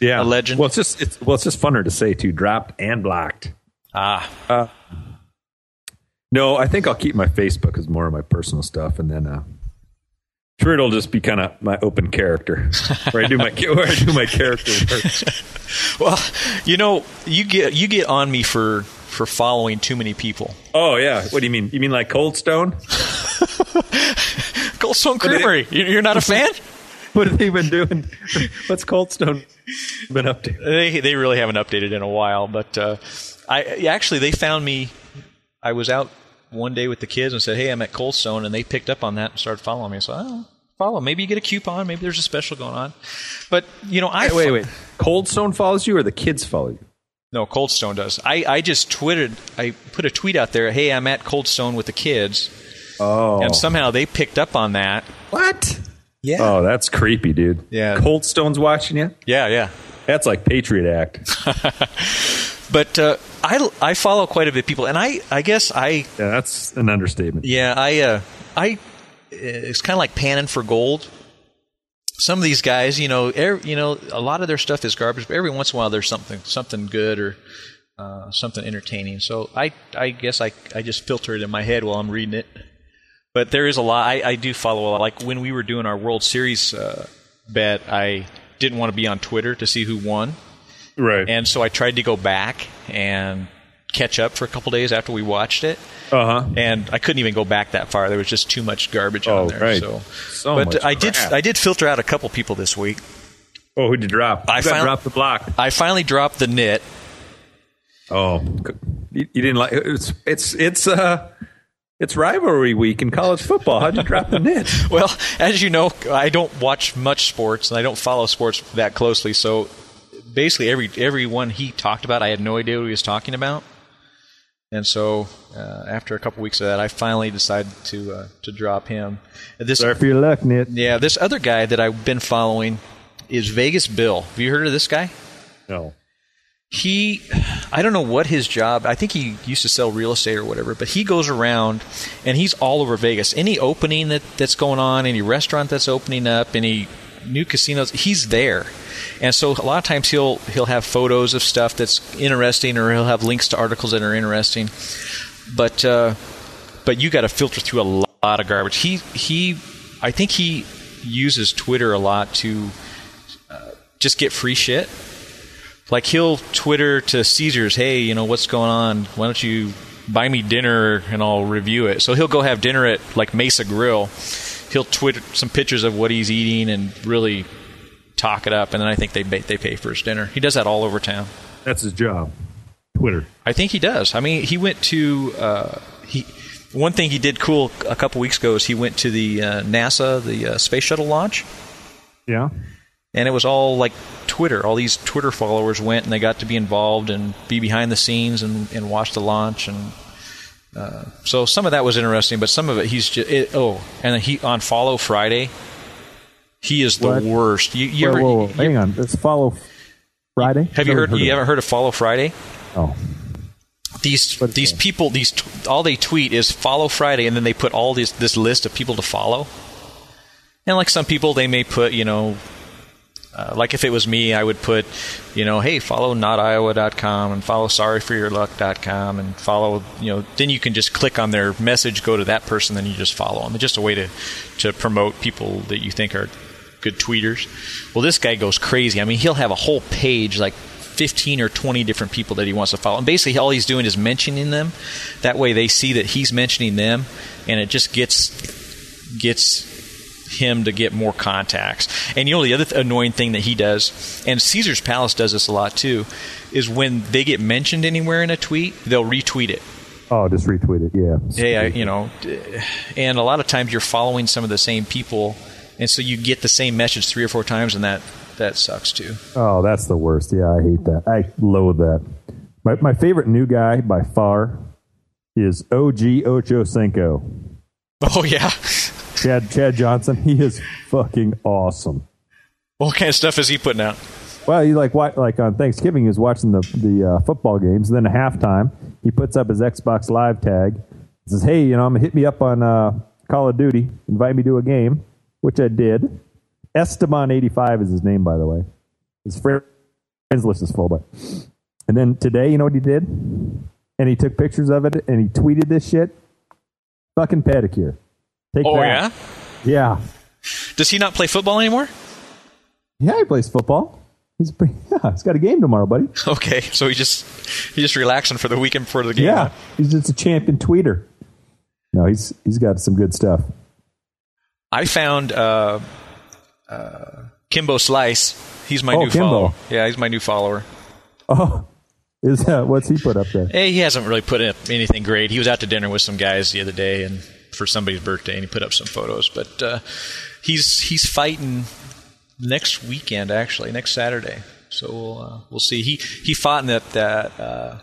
Speaker 5: Yeah,
Speaker 1: A legend.
Speaker 5: Well, it's just it's well, it's just funner to say too. Dropped and blocked.
Speaker 1: Ah,
Speaker 5: No, I think I'll keep my Facebook as more of my personal stuff, and then uh, sure it'll just be kind of my open character where I do my where I do my character
Speaker 1: well, you know, you get you get on me for for following too many people.
Speaker 5: Oh yeah, what do you mean? You mean like Cold Stone?
Speaker 1: Cold Stone Creamery, You- you're not a fan?
Speaker 5: What have they been doing? What's Cold Stone been up to?
Speaker 1: they they really haven't updated in a while, but uh, I actually they found me. I was out one day with the kids and said, "Hey, I'm at Cold Stone," and they picked up on that and started following me. So, oh, follow. Maybe you get a coupon. Maybe there's a special going on. But you know, I
Speaker 5: Wait, wait, wait. Cold Stone follows you, or the kids follow you?
Speaker 1: No, Cold Stone does. I, I just tweeted. I put a tweet out there. Hey, I'm at Cold Stone with the kids,
Speaker 5: Oh,
Speaker 1: and somehow they picked up on that.
Speaker 5: what?
Speaker 1: Yeah.
Speaker 5: Oh, that's creepy, dude.
Speaker 1: Yeah.
Speaker 5: Cold Stone's watching you.
Speaker 1: Yeah, yeah.
Speaker 5: That's like Patriot Act.
Speaker 1: But uh, I I follow quite a bit of people, and I I guess I
Speaker 5: Yeah, that's an understatement.
Speaker 1: Yeah, I, uh, I, it's kind of like panning for gold. Some of these guys, you know, er, you know, a lot of their stuff is garbage, but every once in a while there's something, something good or uh, something entertaining. So I, I guess I, I just filter it in my head while I'm reading it. But there is a lot. I, I do follow a lot. Like when we were doing our World Series uh, bet, I didn't want to be on Twitter to see who won.
Speaker 5: Right.
Speaker 1: And so I tried to go back and catch up for a couple days after we watched it.
Speaker 5: uh huh.
Speaker 1: And I couldn't even go back that far. There was just too much garbage
Speaker 5: Oh,
Speaker 1: on there.
Speaker 5: right.
Speaker 1: So,
Speaker 5: So
Speaker 1: but
Speaker 5: much
Speaker 1: I did. I did filter out a couple people this week.
Speaker 5: Oh, who'd you drop?
Speaker 1: I
Speaker 5: You dropped the block.
Speaker 1: I finally dropped the nit.
Speaker 5: Oh, you, you didn't like it's it's it's uh it's rivalry week in college football. How'd you drop the nit?
Speaker 1: Well, as you know, I don't watch much sports and I don't follow sports that closely. So basically, every everyone he talked about, I had no idea what he was talking about. And so, uh, after a couple weeks of that, I finally decided to uh, to drop him. This
Speaker 5: for your luck, nit.
Speaker 1: yeah, this other guy that I've been following is Vegas Bill. Have you heard of this guy?
Speaker 5: No.
Speaker 1: he i don't know what his job i think he used to sell real estate or whatever but he goes around and he's all over vegas any opening that, that's going on any restaurant that's opening up any new casinos he's there and so a lot of times he'll he'll have photos of stuff that's interesting or he'll have links to articles that are interesting but uh, but you got to filter through a lot of garbage he he i think he uses twitter a lot to uh, just get free shit like he'll Twitter to Caesars, hey, you know what's going on? Why don't you buy me dinner and I'll review it? So he'll go have dinner at like Mesa Grill. He'll Twitter some pictures of what he's eating and really talk it up, and then I think they they pay for his dinner. He does that all over town.
Speaker 5: That's his job. Twitter.
Speaker 1: I think he does. I mean, he went to uh, he. One thing he did cool a couple weeks ago is he went to the uh, NASA, the uh, space shuttle launch,
Speaker 5: Yeah.
Speaker 1: and it was all like Twitter. All these Twitter followers went and they got to be involved and be behind the scenes and, and watch the launch and. Uh, so some of that was interesting, but some of it he's just it, oh, and he on Follow Friday, he is the
Speaker 6: What?
Speaker 1: worst. You, you
Speaker 6: whoa,
Speaker 1: ever,
Speaker 6: whoa, whoa.
Speaker 1: you-
Speaker 6: Hang on. Let's follow Friday.
Speaker 1: have you
Speaker 6: Never
Speaker 1: heard? you
Speaker 6: of
Speaker 1: haven't heard of Follow Friday?
Speaker 6: Oh,
Speaker 1: these
Speaker 6: What's
Speaker 1: these
Speaker 6: that?
Speaker 1: people these all they tweet is follow Friday and then they put all this this list of people to follow. And like some people they may put, you know, uh, like if it was me, I would put, you know, hey, follow notiowa.com and follow sorryforyourluck.com and follow, you know, then you can just click on their message, go to that person, then you just follow them. It's just a way to to promote people that you think are good tweeters. Well, this guy goes crazy. I mean, he'll have a whole page like 15 or 20 different people that he wants to follow. And basically, all he's doing is mentioning them. That way, they see that he's mentioning them, and it just gets gets him to get more contacts. And you know the other th- annoying thing that he does, and Caesar's Palace does this a lot too, is when they get mentioned anywhere in a tweet, they'll retweet it.
Speaker 6: oh, just retweet it. Yeah.
Speaker 1: Hey, I, you know, and a lot of times you're following some of the same people, and so you get the same message three or four times, and that that sucks too.
Speaker 6: Oh, that's the worst. Yeah, I hate that. I loathe that. My my favorite new guy by far
Speaker 5: is OG Ocho Cinco.
Speaker 1: Oh yeah.
Speaker 5: Chad Chad Johnson. He is fucking awesome.
Speaker 1: What kind of stuff is he putting out?
Speaker 5: Well, he like like on Thanksgiving, he was watching the the uh, football games. And then at halftime, he puts up his Xbox Live tag. Says, "Hey, you know, I'm gonna hit me up on uh, Call of Duty. Invite me to a game," which I did. Esteban eighty five is his name, by the way. His friends list is full, but and then today, you know what he did? And he took pictures of it and he tweeted this shit. Fucking pedicure. Take
Speaker 1: Oh
Speaker 5: that.
Speaker 1: yeah.
Speaker 5: Yeah.
Speaker 1: Does he not play football anymore?
Speaker 5: Yeah, he plays football. He's pretty, yeah, he's got a game tomorrow, buddy.
Speaker 1: Okay, so he just he's just relaxing for the weekend before the game.
Speaker 5: Yeah, he's just a champion tweeter. No, he's he's got some good stuff.
Speaker 1: I found uh, uh, Kimbo Slice. He's my
Speaker 5: Oh,
Speaker 1: new
Speaker 5: Kimbo.
Speaker 1: follower. Yeah, he's my new follower.
Speaker 5: Oh, is that what's he put up there?
Speaker 1: Hey, he hasn't really put up anything great. He was out to dinner with some guys the other day, and for somebody's birthday, and he put up some photos. But uh, he's he's fighting next weekend, actually, next Saturday. So we'll uh, we'll see. He he fought in that that uh,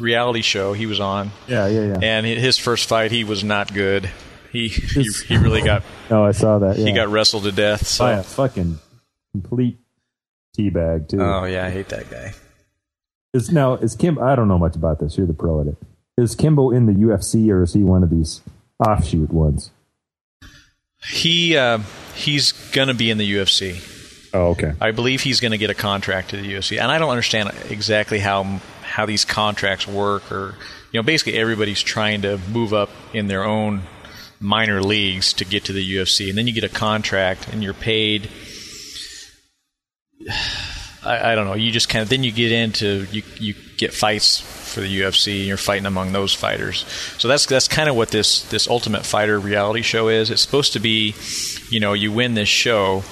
Speaker 1: reality show he was on,
Speaker 5: Yeah, yeah, yeah.
Speaker 1: and his first fight he was not good. He he, he really got
Speaker 5: oh, I saw that. Yeah.
Speaker 1: he got wrestled to death. So
Speaker 5: by a fucking complete teabag too.
Speaker 1: oh yeah, I hate that guy.
Speaker 5: Is now is Kim? I don't know much about this. You're the pro at it. Is Kimbo in the UFC or is he one of these offshoot ones?
Speaker 1: He uh, he's gonna be in the UFC.
Speaker 5: Oh, okay.
Speaker 1: I believe he's going to get a contract to the UFC, and I don't understand exactly how how these contracts work, or you know, basically everybody's trying to move up in their own minor leagues to get to the UFC, and then you get a contract and you're paid. I, I don't know. You just kind of then you get into you you get fights for the UFC, and you're fighting among those fighters. So that's that's kind of what this this Ultimate Fighter reality show is. It's supposed to be, you know, you win this show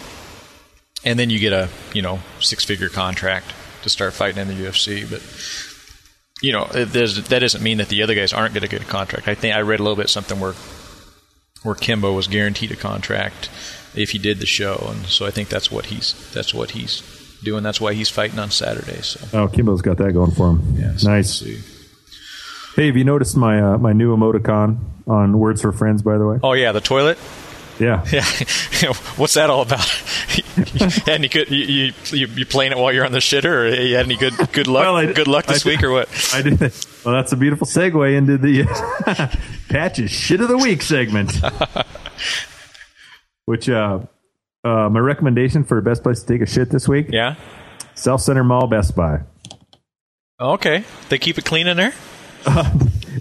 Speaker 1: and then you get a you know six figure contract to start fighting in the UFC. But you know that doesn't mean that the other guys aren't going to get a contract. I think I read a little bit something where where Kimbo was guaranteed a contract if he did the show, and so I think that's what he's that's what he's doing. That's why he's fighting on Saturday. So
Speaker 5: Oh, Kimbo's got that going for him.
Speaker 1: yeah, so
Speaker 5: nice.
Speaker 1: we'll.
Speaker 5: Hey, have you noticed my uh, my new emoticon on Words for Friends? By the way,
Speaker 1: Oh yeah, the toilet.
Speaker 5: yeah.
Speaker 1: Yeah, what's that all about? any good? You, you you you playing it while you're on the shitter, or you had any good good luck?
Speaker 5: Well, I-
Speaker 1: good luck this
Speaker 5: I-
Speaker 1: week, or what?
Speaker 5: I did. Well, that's a beautiful segue into the Patches Shit of the Week segment. Which, uh, uh, my recommendation for the best place to take a shit this week:
Speaker 1: Yeah.
Speaker 5: Southcenter Mall, Best Buy.
Speaker 1: Okay. They keep it clean in there?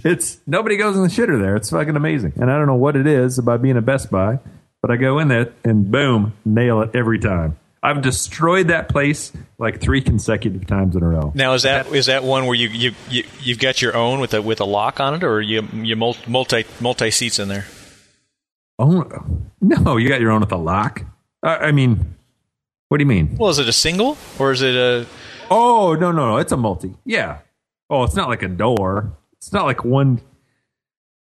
Speaker 5: It's nobody goes in the shitter there. It's fucking amazing, and I don't know what it is about being a Best Buy, but I go in there and boom, nail it every time. I've destroyed that place like three consecutive times in a row.
Speaker 1: Now is that is that one where you you, you you've got your own with a with a lock on it or you you multi multi seats in there?
Speaker 5: Oh no, you got your own with a lock. I, I mean, what do you mean?
Speaker 1: Well, is it a single or is it a
Speaker 5: Oh no, no, no! It's a multi. Yeah. Oh, it's not like a door. It's not like one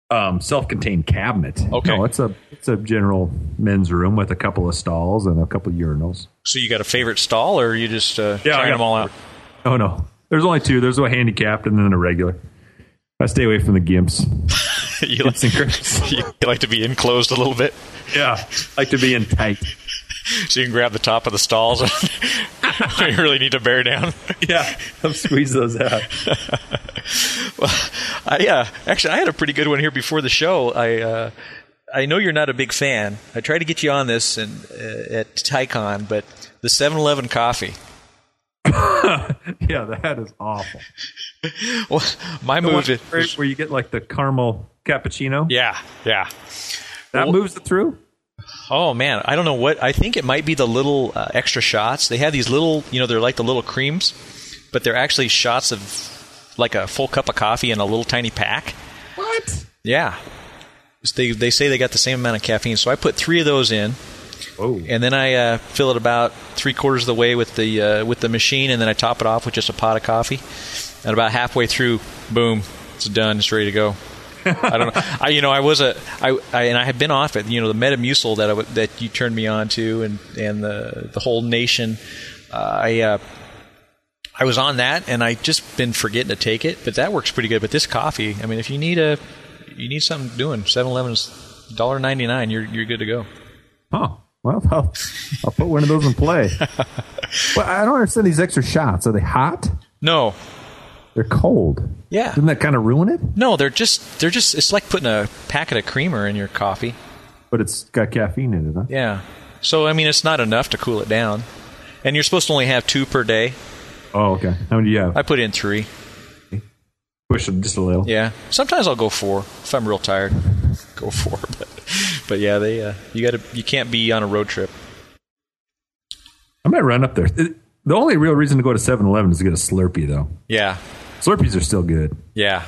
Speaker 5: um, self-contained cabinet.
Speaker 1: Okay.
Speaker 5: No, it's a it's a general men's room with a couple of stalls and a couple of urinals.
Speaker 1: so you got a favorite stall or are you just uh,
Speaker 5: Yeah, I got-
Speaker 1: them all out?
Speaker 5: Oh no, there's only two. There's a handicapped and then a regular. I stay away from the gimps.
Speaker 1: you, like, you like to be enclosed a little bit
Speaker 5: Yeah, like to be in tight.
Speaker 1: So you can grab the top of the stalls. you really need to bear down.
Speaker 5: Yeah, I'll squeeze those out.
Speaker 1: well, I, uh, actually, I had a pretty good one here before the show. I uh, I know you're not a big fan. I tried to get you on this and uh, at TyCon, but the 7-Eleven coffee.
Speaker 5: Yeah, that is awful.
Speaker 1: Well, my
Speaker 5: The
Speaker 1: move is
Speaker 5: where, where you get like the caramel cappuccino.
Speaker 1: yeah, yeah.
Speaker 5: that
Speaker 1: well-
Speaker 5: moves it through.
Speaker 1: Oh man, I don't know what. I think it might be the little uh, extra shots. They have these little, you know, they're like the little creams, but they're actually shots of like a full cup of coffee in a little tiny pack.
Speaker 5: What?
Speaker 1: Yeah. They they say they got the same amount of caffeine, so I put three of those in,
Speaker 5: Oh,
Speaker 1: and then I uh, fill it about three quarters of the way with the uh, with the machine, and then I top it off with just a pot of coffee. And about halfway through, boom, it's done. It's ready to go. I don't know. I you know I was a I, I and I had been off it. You know the Metamucil that I, that you turned me on to, and and the the whole nation. Uh, I uh, I was on that, and I just been forgetting to take it. But that works pretty good. But this coffee, I mean, if you need a, you need something doing. 7-Eleven's dollar ninety nine. You're you're good to go.
Speaker 5: Oh, well, I'll, I'll put one of those in play. well, I don't understand these extra shots. Are they hot?
Speaker 1: No,
Speaker 5: They're cold.
Speaker 1: Yeah.
Speaker 5: Doesn't that kind of ruin it?
Speaker 1: no, they're just they're just. It's like putting a packet of creamer in your coffee.
Speaker 5: But it's got caffeine in it, huh?
Speaker 1: Yeah. So I mean, it's not enough to cool it down. And you're supposed to only have two per day.
Speaker 5: Oh, okay. How many do you have?
Speaker 1: I put in three.
Speaker 5: Push it just a little.
Speaker 1: Yeah. Sometimes I'll go four if I'm real tired. Go four, but but yeah, they uh, you got to you can't be on a road trip.
Speaker 5: I might run up there. It- the only real reason to go to 7 Eleven is to get a Slurpee, though.
Speaker 1: Yeah.
Speaker 5: Slurpees are still good.
Speaker 1: Yeah.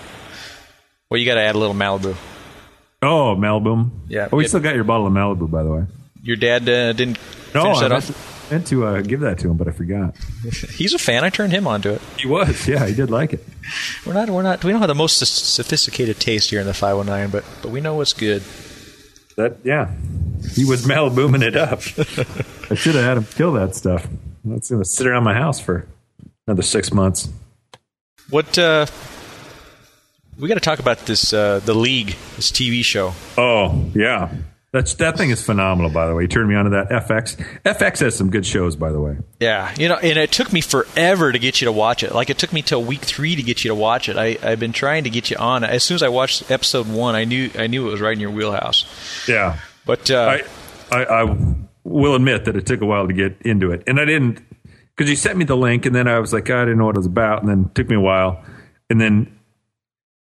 Speaker 1: Well, you got to add a little Malibu.
Speaker 5: Oh, Malibu.
Speaker 1: Yeah.
Speaker 5: Oh, we
Speaker 1: Get-
Speaker 5: still got your bottle of Malibu, by the way.
Speaker 1: Your dad uh, didn't
Speaker 5: No,
Speaker 1: finish
Speaker 5: I
Speaker 1: that
Speaker 5: meant,
Speaker 1: off.
Speaker 5: meant to uh, give that to him, but I forgot.
Speaker 1: He's a fan. I turned him onto it.
Speaker 5: He was. Yeah, he did like it.
Speaker 1: We're not. We're not. We don't have the most sophisticated taste here in the 509, but but we know what's good.
Speaker 5: That yeah, he was Malibuing it up. I should have had him kill that stuff. That's gonna sit around my house for another six months.
Speaker 1: What? uh We got to talk about this. uh The League, this TV show.
Speaker 5: Oh yeah, that's that thing is phenomenal. By the way, you turned me on to that FX. FX has some good shows, by the way.
Speaker 1: Yeah, you know, and it took me forever to get you to watch it. Like it took me till week three to get you to watch it. I, I've been trying to get you on. As soon as I watched episode one, I knew I knew it was right in your wheelhouse.
Speaker 5: Yeah,
Speaker 1: But uh,
Speaker 5: I, I I will admit that it took a while to get into it, and I didn't because you sent me the link, and then I was like, I didn't know what it was about, and then it took me a while, and then.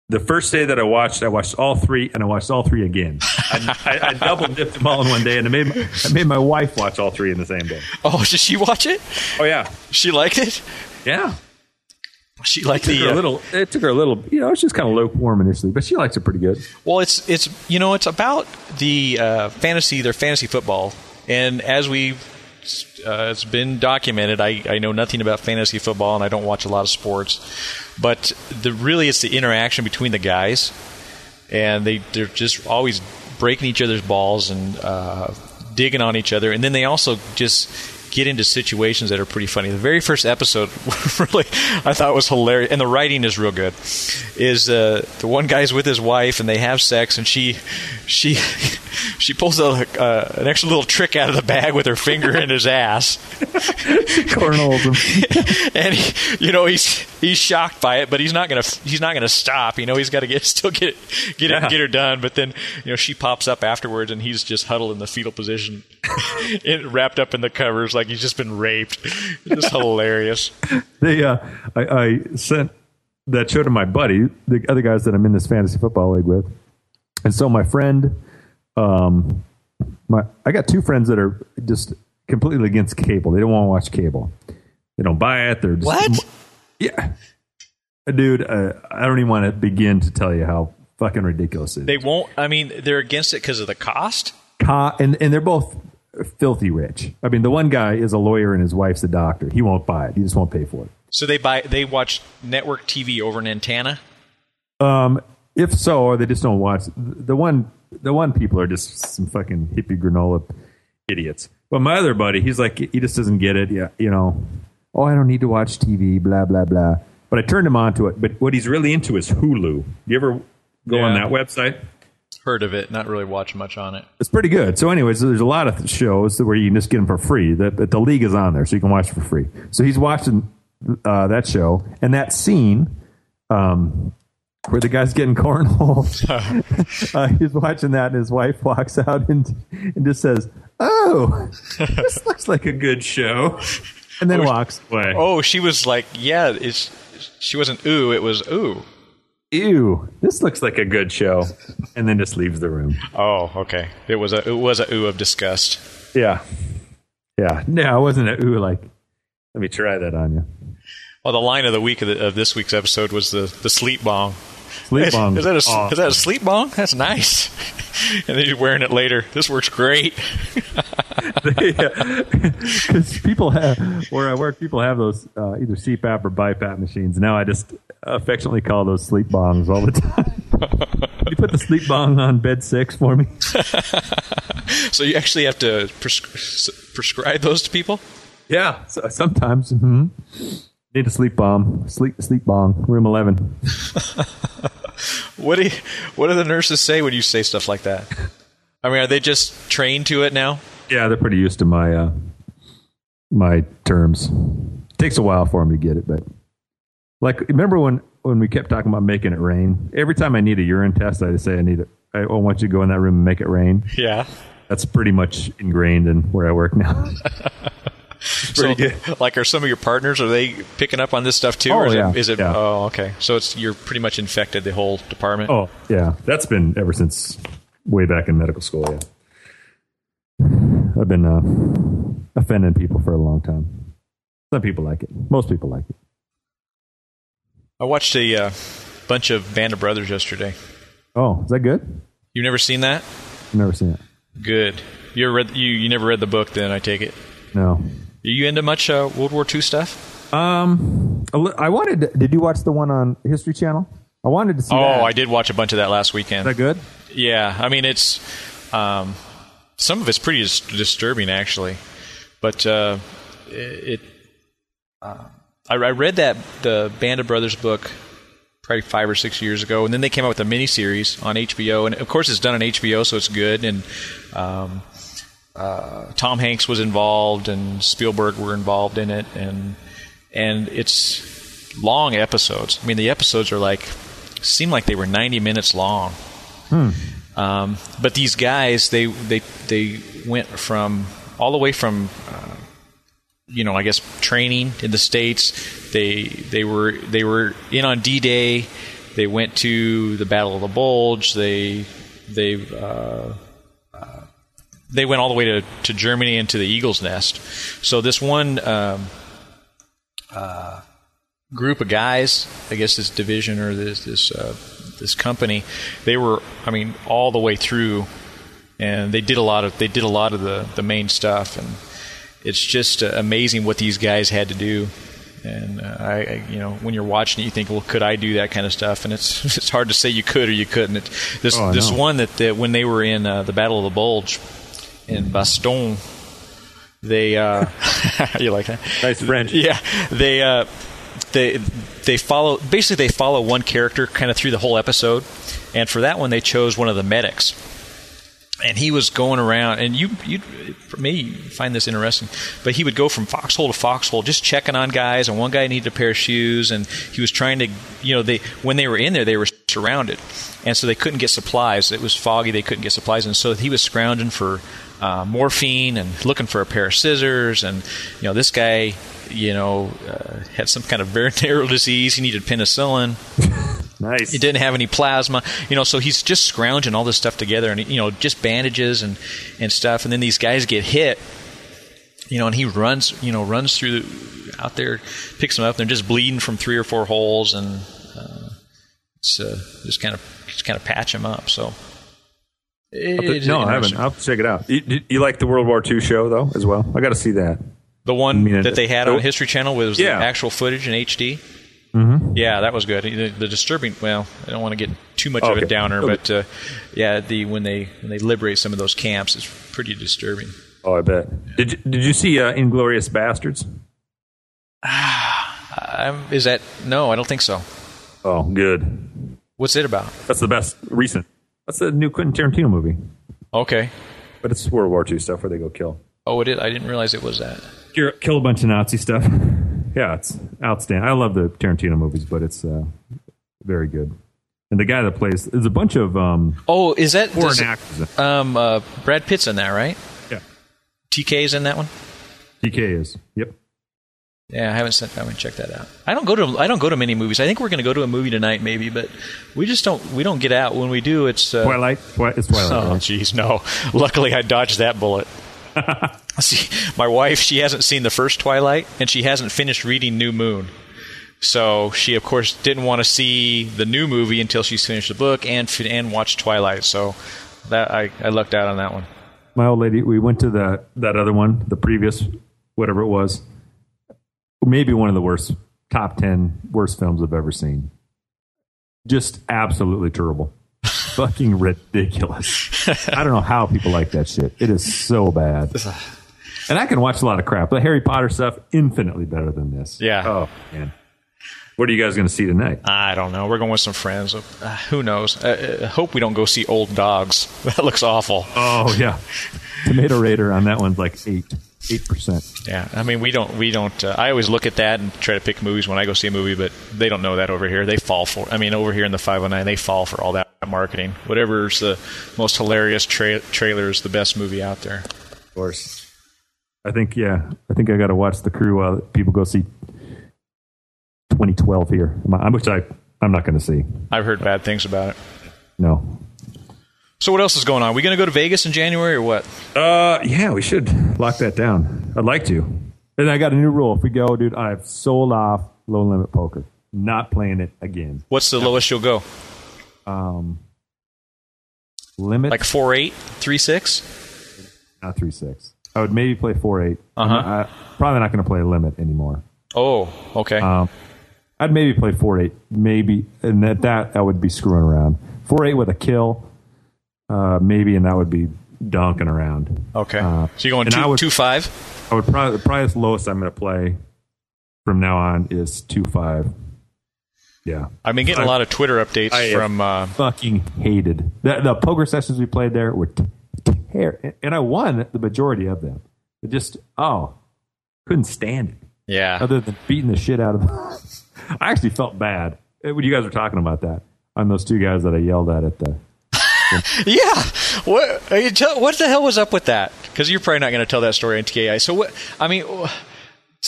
Speaker 5: The first day that I watched, I watched all three, and I watched all three again. I, I, I double dipped them all in one day, and I made my, I made my wife watch all three in the same day.
Speaker 1: oh, did she watch it?
Speaker 5: Oh yeah,
Speaker 1: She liked it.
Speaker 5: yeah.
Speaker 1: She liked
Speaker 5: Took her
Speaker 1: the
Speaker 5: a
Speaker 1: uh,
Speaker 5: little. It took her a little. You know, it's just kind of lukewarm initially, but she likes it pretty good.
Speaker 1: Well, it's it's you know it's about the uh, fantasy their fantasy football, and as we uh, it's been documented, I, I know nothing about fantasy football and I don't watch a lot of sports, but the really it's the interaction between the guys, and they they're just always breaking each other's balls and uh, digging on each other, and then they also just get into situations that are pretty funny. The very first episode, really, I thought was hilarious, and the writing is real good. Is uh, the one guy's with his wife and they have sex, and she she she pulls a, uh, an extra little trick out of the bag with her finger in his ass,
Speaker 5: Cornholes him.
Speaker 1: and he, you know he's he's shocked by it, but he's not gonna he's not gonna stop. You know he's got to get still get get
Speaker 5: Yeah.
Speaker 1: it, get her done. But then you know she pops up afterwards, and he's just huddled in the fetal position, in, wrapped up in the covers like he's just been raped. It's hilarious.
Speaker 5: They, uh, I, I sent that show to my buddy, the other guys that I'm in this fantasy football league with, and so my friend, um, my I got two friends that are just completely against cable. They don't want to watch cable. They don't buy it. They're just,
Speaker 1: What?
Speaker 5: Yeah, dude. Uh, I don't even want to begin to tell you how fucking ridiculous it is.
Speaker 1: They won't. I mean, they're against it because of the cost.
Speaker 5: Co- and and they're both filthy rich. I mean, the one guy is a lawyer and his wife's a doctor. He won't buy it. He just won't pay for it.
Speaker 1: So they buy they watch network TV over an antenna.
Speaker 5: Um, if so, or they just don't watch the one. The one people are just some fucking hippie granola idiots. But my other buddy, he's like, he just doesn't get it. Yeah, you know. Oh, I don't need to watch TV. Blah blah blah. But I turned him on to it. But what he's really into is Hulu. You ever go on that website?
Speaker 1: Heard of it, not really watch much on it.
Speaker 5: It's pretty good. So, anyways, there's a lot of shows where you can just get them for free. The, the league is on there, so you can watch it for free. So he's watching uh, that show, and that scene um, where the guy's getting cornhole. uh, he's watching that, and his wife walks out and and just says, "Oh, this looks like a good show," and then walks away.
Speaker 1: Oh, she was like, yeah, it's she wasn't ooh, it was ooh.
Speaker 5: Ew, this looks like a good show, and then just leaves the room.
Speaker 1: Oh, okay. It was a it was a ooh of disgust.
Speaker 5: Yeah, yeah. No, it wasn't a ooh. Like, let me try that on you.
Speaker 1: Well, the line of the week of, the, of this week's episode was the the sleep bong.
Speaker 5: Sleep
Speaker 1: Is,
Speaker 5: bong.
Speaker 1: is that a
Speaker 5: Awesome.
Speaker 1: is that a sleep bong? That's nice. and then you're wearing it later. This works great.
Speaker 5: because people have where I work, people have those uh, either CPAP or BiPAP machines. Now I just affectionately call those sleep bongs all the time. you put the sleep bong on bed six for me.
Speaker 1: so you actually have to pres- prescribe those to people.
Speaker 5: Yeah, so sometimes. hmm Need a sleep bomb. Sleep sleep bomb. Room eleven.
Speaker 1: What do you, what do the nurses say when you say stuff like that? I mean, are they just trained to it now?
Speaker 5: Yeah, they're pretty used to my uh, my terms. takes a while for them to get it, but like remember when when we kept talking about making it rain? Every time I need a urine test, I say I need it. I want you to go in that room and make it rain.
Speaker 1: Yeah.
Speaker 5: That's pretty much ingrained in where I work now.
Speaker 1: So, like, are some of your partners are they picking up on this stuff too?
Speaker 5: Oh,
Speaker 1: or is
Speaker 5: yeah.
Speaker 1: it, is it
Speaker 5: Yeah.
Speaker 1: oh okay. So it's you're pretty much infected the whole department.
Speaker 5: oh yeah, that's been ever since way back in medical school. Yeah, I've been uh, offending people for a long time. Some people like it. Most people like it.
Speaker 1: I watched a uh, bunch of Band of Brothers yesterday.
Speaker 5: Oh, is that good?
Speaker 1: You've never seen that?
Speaker 5: Never seen it.
Speaker 1: Good. You ever read you you never read the book then I take it.
Speaker 5: No.
Speaker 1: Are you into much uh, World War II stuff?
Speaker 5: Um, I wanted. To, did you watch the one on History Channel? I wanted to see.
Speaker 1: Oh,
Speaker 5: that.
Speaker 1: I did watch a bunch of that last
Speaker 5: Is
Speaker 1: weekend.
Speaker 5: that good?
Speaker 1: Yeah, I mean it's um, some of it's pretty dis- disturbing actually, but uh, it. Uh, I, I read that the Band of Brothers book probably five or six years ago, and then they came out with a miniseries on HBO, and of course it's done on HBO, so it's good. And um, uh, Tom Hanks was involved, and Spielberg were involved in it, and and it's long episodes. I mean, the episodes are like seem like they were ninety minutes long. Um, but these guys, they they they went from all the way from, uh, you know, I guess training in the states. They they were they were in on D Day. They went to the Battle of the Bulge. They they uh, they went all the way to, to Germany and to the Eagle's Nest. So this one um, uh, group of guys, I guess this division or this this uh, this company, they were, I mean, all the way through, and they did a lot of they did a lot of the the main stuff, and it's just uh, amazing what these guys had to do. And uh, I, I, you know, when you're watching it, you think, well, could I do that kind of stuff? And it's it's hard to say you could or you couldn't. It, this
Speaker 5: Oh,
Speaker 1: this one that, that when they were in uh, the Battle of the Bulge in Bastogne, they uh, you like that?
Speaker 7: Nice French.
Speaker 1: Yeah, they uh, they they follow basically they follow one character kind of through the whole episode, and for that one they chose one of the medics, and he was going around, and you you may find this interesting, but he would go from foxhole to foxhole just checking on guys, and one guy needed a pair of shoes, and he was trying to you know they when they were in there they were surrounded, and so they couldn't get supplies. It was foggy, they couldn't get supplies, and so he was scrounging for uh, morphine and looking for a pair of scissors, and you know this guy, you know, uh, had some kind of very narrow disease. He needed penicillin.
Speaker 7: Nice.
Speaker 1: He didn't have any plasma, you know. So he's just scrounging all this stuff together, and you know, just bandages and and stuff. And then these guys get hit, you know, and he runs, you know, runs through the, out there, picks them up. and They're just bleeding from three or four holes, and uh, it's uh, just kind of just kind of patch them up. So. It's
Speaker 7: no, I haven't. I'll check it out. You, you- you like the World War II show though as well? I got to see that.
Speaker 1: The one
Speaker 7: I mean,
Speaker 1: that they had on History Channel was
Speaker 7: Yeah.
Speaker 1: the actual footage in HD. Mm-hmm. Yeah, that was good. The, the disturbing. Well, I don't want to get too much of a downer,
Speaker 7: Okay.
Speaker 1: but uh, yeah, the when they when they liberate some of those camps, it's pretty disturbing.
Speaker 7: Oh, I bet. Did you, Did you see uh, Inglourious
Speaker 1: Basterds? Is that no? I don't think so.
Speaker 7: Oh, good.
Speaker 1: What's it about?
Speaker 7: That's the best recent. That's the new Quentin Tarantino movie,
Speaker 1: Okay.
Speaker 7: but it's World War II stuff where they go kill
Speaker 1: Oh, it is. I didn't realize it was that.
Speaker 5: Kill- Kill a bunch of Nazi stuff. yeah, it's outstanding. I love the Tarantino movies, but it's uh, very good. And the guy that plays there's a bunch of um,
Speaker 1: Oh, is that
Speaker 5: foreign
Speaker 1: does
Speaker 5: actors.
Speaker 1: Um, uh, Brad Pitt's in that, right?
Speaker 5: Yeah,
Speaker 1: TK is in that one.
Speaker 5: TK is. Yep.
Speaker 1: Yeah, I haven't sent. I haven't checked that out. I don't go to. I don't go to many movies. I think we're going to go to a movie tonight, maybe, but we just don't. We don't get out. When we do, it's uh,
Speaker 5: Twilight. It's Twilight.
Speaker 1: Oh, jeez, no. Luckily, I dodged that bullet. See, my wife, she hasn't seen the first Twilight, and she hasn't finished reading New Moon. So she, of course, didn't want to see the new movie until she's finished the book and and watched Twilight. So that I, I lucked out on that one.
Speaker 5: My old lady. We went to the that other one, the previous whatever it was. Maybe one of the worst top ten worst films I've ever seen. Just absolutely terrible. Fucking ridiculous. I don't know how people like that shit. It is so bad. And I can watch a lot of crap. The Harry Potter stuff, infinitely better than this.
Speaker 1: Yeah.
Speaker 8: Oh man, what are you guys going to see tonight?
Speaker 1: I don't know. We're going with some friends. Uh, who knows? Uh, I hope we don't go see old dogs. That looks awful.
Speaker 8: Oh yeah,
Speaker 5: Tomato Raider on that one's like eight, eight percent.
Speaker 1: Yeah, I mean, we don't. We don't. Uh, I always look at that and try to pick movies when I go see a movie, but they don't know that over here. They fall for. I mean, over here in the 509, they fall for all that marketing. Whatever's the most hilarious tra- trailer is the best movie out there.
Speaker 8: of course.
Speaker 5: I think yeah. I think I got to watch the crew while people go see 2012 here, which I I'm not going to see.
Speaker 1: I've heard bad things about it.
Speaker 5: No.
Speaker 1: So what else is going on? we going to go to Vegas in January or what?
Speaker 8: Uh, yeah, we should lock that down. I'd like to.
Speaker 5: And I got a new rule. If we go, dude, I've sold off low limit poker. Not playing it again.
Speaker 1: What's the lowest you'll go?
Speaker 5: Um, limit
Speaker 1: Like four eight, three six?
Speaker 5: not three six. I would maybe play four eight.
Speaker 1: Uh-huh.
Speaker 5: I'm I- probably not going to play limit anymore.
Speaker 1: Oh, okay.
Speaker 5: Um, I'd maybe play four eight, maybe, and at that I would be screwing around. Four eight with a kill, uh, maybe, and that would be donking around.
Speaker 1: okay.
Speaker 5: uh,
Speaker 1: so you're going
Speaker 5: and I
Speaker 1: two
Speaker 5: would-
Speaker 1: two five?
Speaker 5: I would probably probably the lowest I'm going to play from now on is two five. Yeah,
Speaker 1: I've been getting a lot of Twitter updates
Speaker 8: I-
Speaker 1: from. Uh,
Speaker 5: fucking hated the, the poker sessions we played there were ter- and I won the majority of them. It just oh, couldn't stand it.
Speaker 1: yeah.
Speaker 5: Other than beating the shit out of them, I actually felt bad eh, when you guys were talking about that on those two guys that I yelled at at the.
Speaker 1: Yeah. What? uh, you tell- What the hell was up with that? Because you're probably not going to tell that story on TKI. So what? I mean,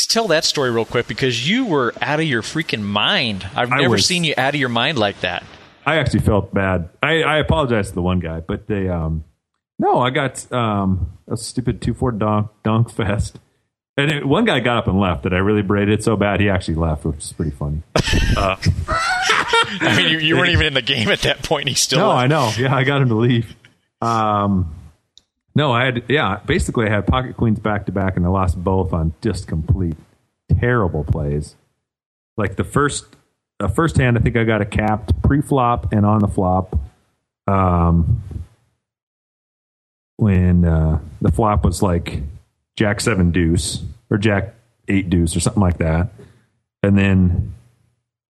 Speaker 1: tell that story real quick because you were out of your freaking mind. I've
Speaker 5: I
Speaker 1: never
Speaker 5: was.
Speaker 1: seen you out of your mind like that.
Speaker 5: I actually felt bad. I, I apologize to the one guy, but they um no, I got um a stupid two four donk donk fest. And it, one guy got up and left that I really braided it so bad he actually left, which is pretty funny.
Speaker 1: I mean, you, you weren't even in the game at that point. He still.
Speaker 5: No,
Speaker 1: left.
Speaker 5: I know. Yeah, I got him to leave. Um, no, I had yeah. Basically, I had pocket queens back to back, and I lost both on just complete terrible plays. Like the first, the first hand, I think I got a capped pre-flop and on the flop. Um, when uh, the flop was like Jack seven deuce or Jack eight deuce or something like that, and then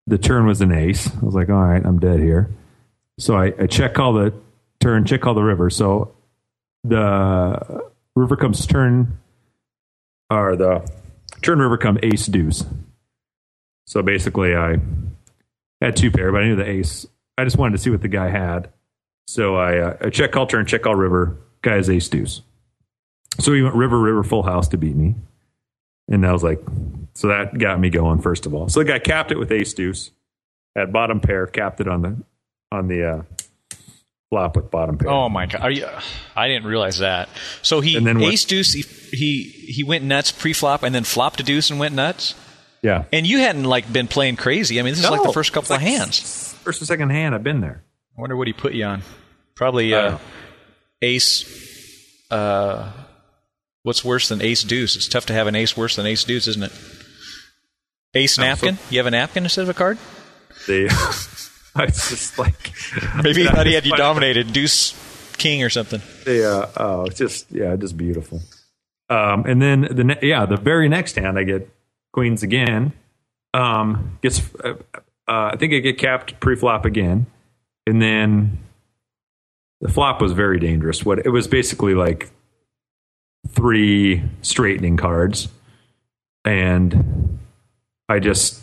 Speaker 5: the turn was an ace. I was like, all right, I'm dead here. So I, I check call the turn, check call the river. So the river comes turn, or the turn river come ace deuce. So basically, I had two pair, but I knew the ace. I just wanted to see what the guy had. So I, uh, I check call turn, check call river. Guy is ace deuce. So he went river, river, full house to beat me. And I was like, so that got me going, first of all. So the guy capped it with ace deuce. Had bottom pair, capped it on the on the uh, flop with bottom pair.
Speaker 1: Oh my god! Are you, I didn't realize that. So he
Speaker 5: And then what-
Speaker 1: ace deuce. He, he he went nuts pre-flop and then flopped a deuce and went nuts.
Speaker 5: yeah.
Speaker 1: And you hadn't like been playing crazy. I mean, this is like the first couple
Speaker 5: it's
Speaker 1: of hands.
Speaker 5: First or second hand, I've been there.
Speaker 1: I wonder what he put you on. Probably uh, ace. Uh, what's worse than ace deuce? It's tough to have an ace worse than ace deuce, isn't it? Ace napkin. you have a napkin instead of a card.
Speaker 8: They, I was just like,
Speaker 1: Maybe he thought he had you dominated, deuce king or something.
Speaker 8: they, uh, oh, it's just yeah, just beautiful.
Speaker 5: Um, and then the ne- yeah, the very next hand, I get queens again.
Speaker 8: Um, gets, uh, uh, I think I get capped pre-flop again, and then the flop was very dangerous. What it was basically like three straightening cards, and I just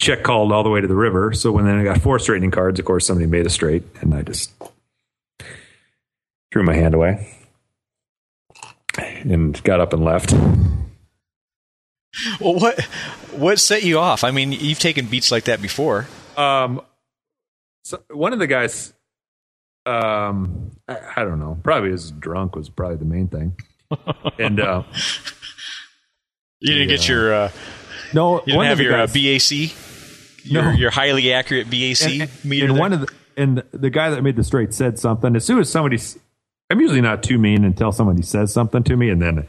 Speaker 8: check called all the way to the river. So when then I got four straightening cards, of course somebody made a straight, and I just threw my hand away and got up and left.
Speaker 1: Well, what what set you off? I mean, you've taken beats like that before.
Speaker 8: Um, so one of the guys, um, I, I don't know, probably was drunk was probably the main thing, and uh,
Speaker 1: You didn't get your uh,
Speaker 5: No,
Speaker 1: you didn't
Speaker 5: one
Speaker 1: have
Speaker 5: of the
Speaker 1: your uh, BAC. Your,
Speaker 5: No.
Speaker 1: your highly accurate BAC
Speaker 5: and,
Speaker 1: meter.
Speaker 5: and
Speaker 1: there?
Speaker 5: one of the and the guy that made the straight said something. As soon as somebody, I'm usually not too mean until somebody says something to me, and then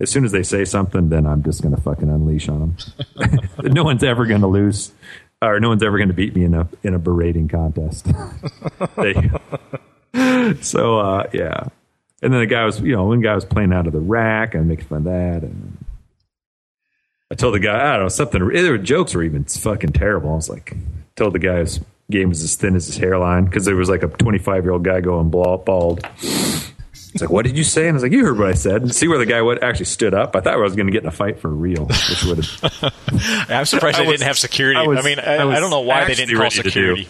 Speaker 5: as soon as they say something, then I'm just gonna fucking unleash on them. no one's ever gonna lose, or no one's ever gonna beat me in a in a berating contest.
Speaker 8: so uh, yeah,
Speaker 9: And then the guy was, you know, one guy was playing out of the rack and making fun of that. And I told the guy, I don't know, something. Eh, their jokes were even fucking terrible. I was like, told the guy his game was as thin as his hairline because there was like a 25 year old guy going bald. He's like, what did you say? And I was like, you heard what I said. See where the guy would actually stood up. I thought I was going to get in a fight for real, which would have.
Speaker 1: I'm surprised
Speaker 9: I
Speaker 1: they
Speaker 9: was-
Speaker 1: didn't have security.
Speaker 9: I
Speaker 1: I, mean, I,
Speaker 9: I
Speaker 1: don't know why they didn't call
Speaker 9: ready to
Speaker 1: security.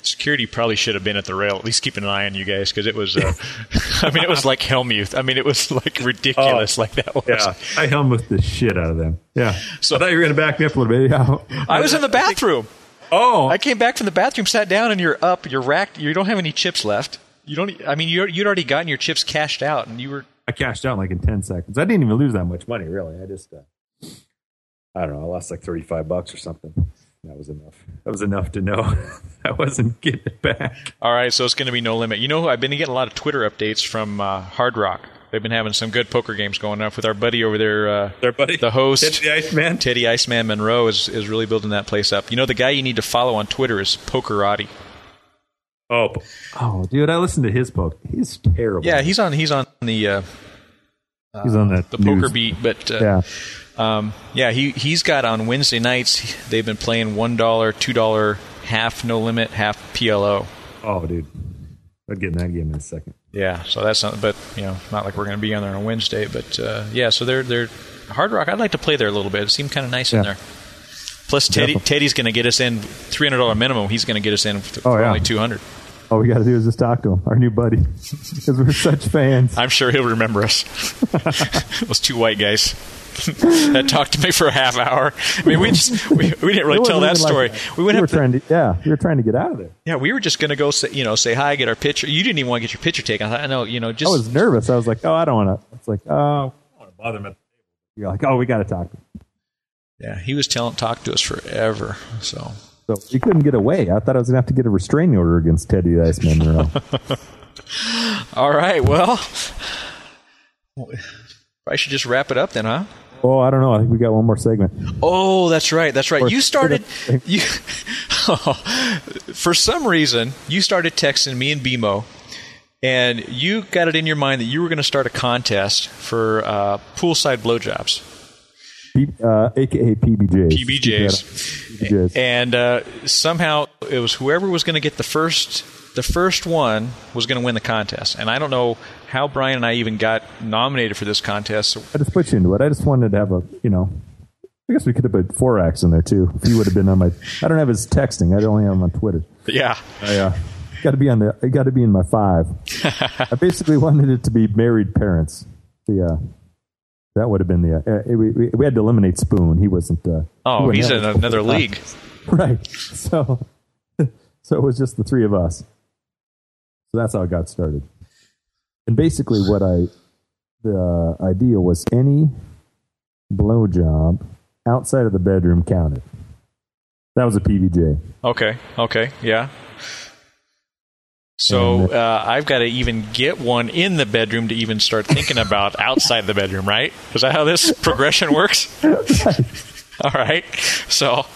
Speaker 1: Security probably should have been at the rail. At least keeping an eye on you guys because it was. Uh, I mean, it was like Hellmuth. I mean, it was like ridiculous. like that was.
Speaker 9: Yeah, I helmet the shit out of them. Yeah. So I thought you were going to back me up a little bit. Yeah.
Speaker 1: I was in the bathroom.
Speaker 9: Oh,
Speaker 1: I came back from the bathroom, sat down, and you're up. You're racked. You don't have any chips left. You don't. I mean, you're, you'd already gotten your chips cashed out, and you were.
Speaker 9: I cashed out like in 10 seconds. I didn't even lose that much money, really. I just, uh, I don't know, I lost like 35 bucks or something. That was enough. That was enough to know I wasn't getting it back.
Speaker 1: All right, so it's going to be no limit. You know, I've been getting a lot of Twitter updates from uh, Hard Rock. They've been having some good poker games going on with our buddy over there. Uh,
Speaker 9: Their buddy,
Speaker 1: the host,
Speaker 9: Teddy Iceman.
Speaker 1: Teddy Iceman Monroe, is, is really building that place up. You know, the guy you need to follow on Twitter is Pokerati.
Speaker 9: Oh,
Speaker 5: Oh, dude, I listened to his book. He's terrible.
Speaker 1: Yeah, he's on. He's on the uh,
Speaker 5: he's on that
Speaker 1: the
Speaker 5: news.
Speaker 1: poker beat, but uh,
Speaker 5: Yeah,
Speaker 1: Um, yeah, he he's got on Wednesday nights. They've been playing one dollar, two dollar, half no limit, half PLO.
Speaker 9: oh, dude. I'd get in that game in a second.
Speaker 1: Yeah, so that's not, but you know, not like we're going to be on there on Wednesday, but uh, yeah, so they're they're Hard Rock. I'd like to play there a little bit. It seemed kind of nice in there. Plus, Teddy Teddy's going to get us in three hundred dollar minimum. He's going to get us in for, for
Speaker 5: yeah.
Speaker 1: only two hundred.
Speaker 5: all we got to do is just talk to him, our new buddy, because we're such fans.
Speaker 1: I'm sure he'll remember us. Those two white guys that talked to me for a half hour. I mean, we just we, we didn't really tell that
Speaker 5: like
Speaker 1: story.
Speaker 5: that.
Speaker 1: we went
Speaker 5: we were
Speaker 1: up to,
Speaker 5: trying to, yeah, we were trying to get out of there.
Speaker 1: Yeah, we were just going to go, say, you know, say hi, get our picture. You didn't even want to get your picture taken. I thought, no, you know, just I
Speaker 5: was nervous. I was like, oh, I don't want to. It's like, oh,
Speaker 9: I don't want to bother him.
Speaker 5: you're like, oh, we got to talk.
Speaker 1: Yeah. He was telling, talk to us forever. So
Speaker 5: So he couldn't get away. I thought I was going to have to get a restraining order against Teddy Iceman Monroe.
Speaker 1: all right, well, I should just wrap it up then, huh?
Speaker 5: oh, I don't know. I think we got one more segment.
Speaker 1: Oh, that's right. That's right.
Speaker 5: Or-
Speaker 1: You started. You, for some reason, you started texting me and BMO, and you got it in your mind that you were going to start a contest for uh, poolside blowjobs.
Speaker 5: P, uh, AKA PBJs.
Speaker 1: PBJs.
Speaker 5: PBJs.
Speaker 1: and uh, somehow it was whoever was going to get the first the first one was going to win the contest and i don't know how brian and i even got nominated for this contest
Speaker 5: I just put you into it. I just wanted to have a, you know, I guess we could have put Forax in there too. If he would have been on my, I don't have his texting. I only have him on Twitter.
Speaker 1: yeah
Speaker 5: I uh, got to be on the, got to be in my five. I basically wanted it to be married parents. The, uh, that would have been the, uh, we, we, we had to eliminate Spoon. He wasn't, uh, he
Speaker 1: oh
Speaker 5: wasn't
Speaker 1: he's in another league.
Speaker 5: Right. So, so it was just the three of us. So that's how it got started. And basically, what I the idea was any blowjob outside of the bedroom counted. That was a PBJ.
Speaker 1: okay okay yeah so uh, I've got to even get one in the bedroom to even start thinking about outside the bedroom, right? Is that how this progression works? All right. So,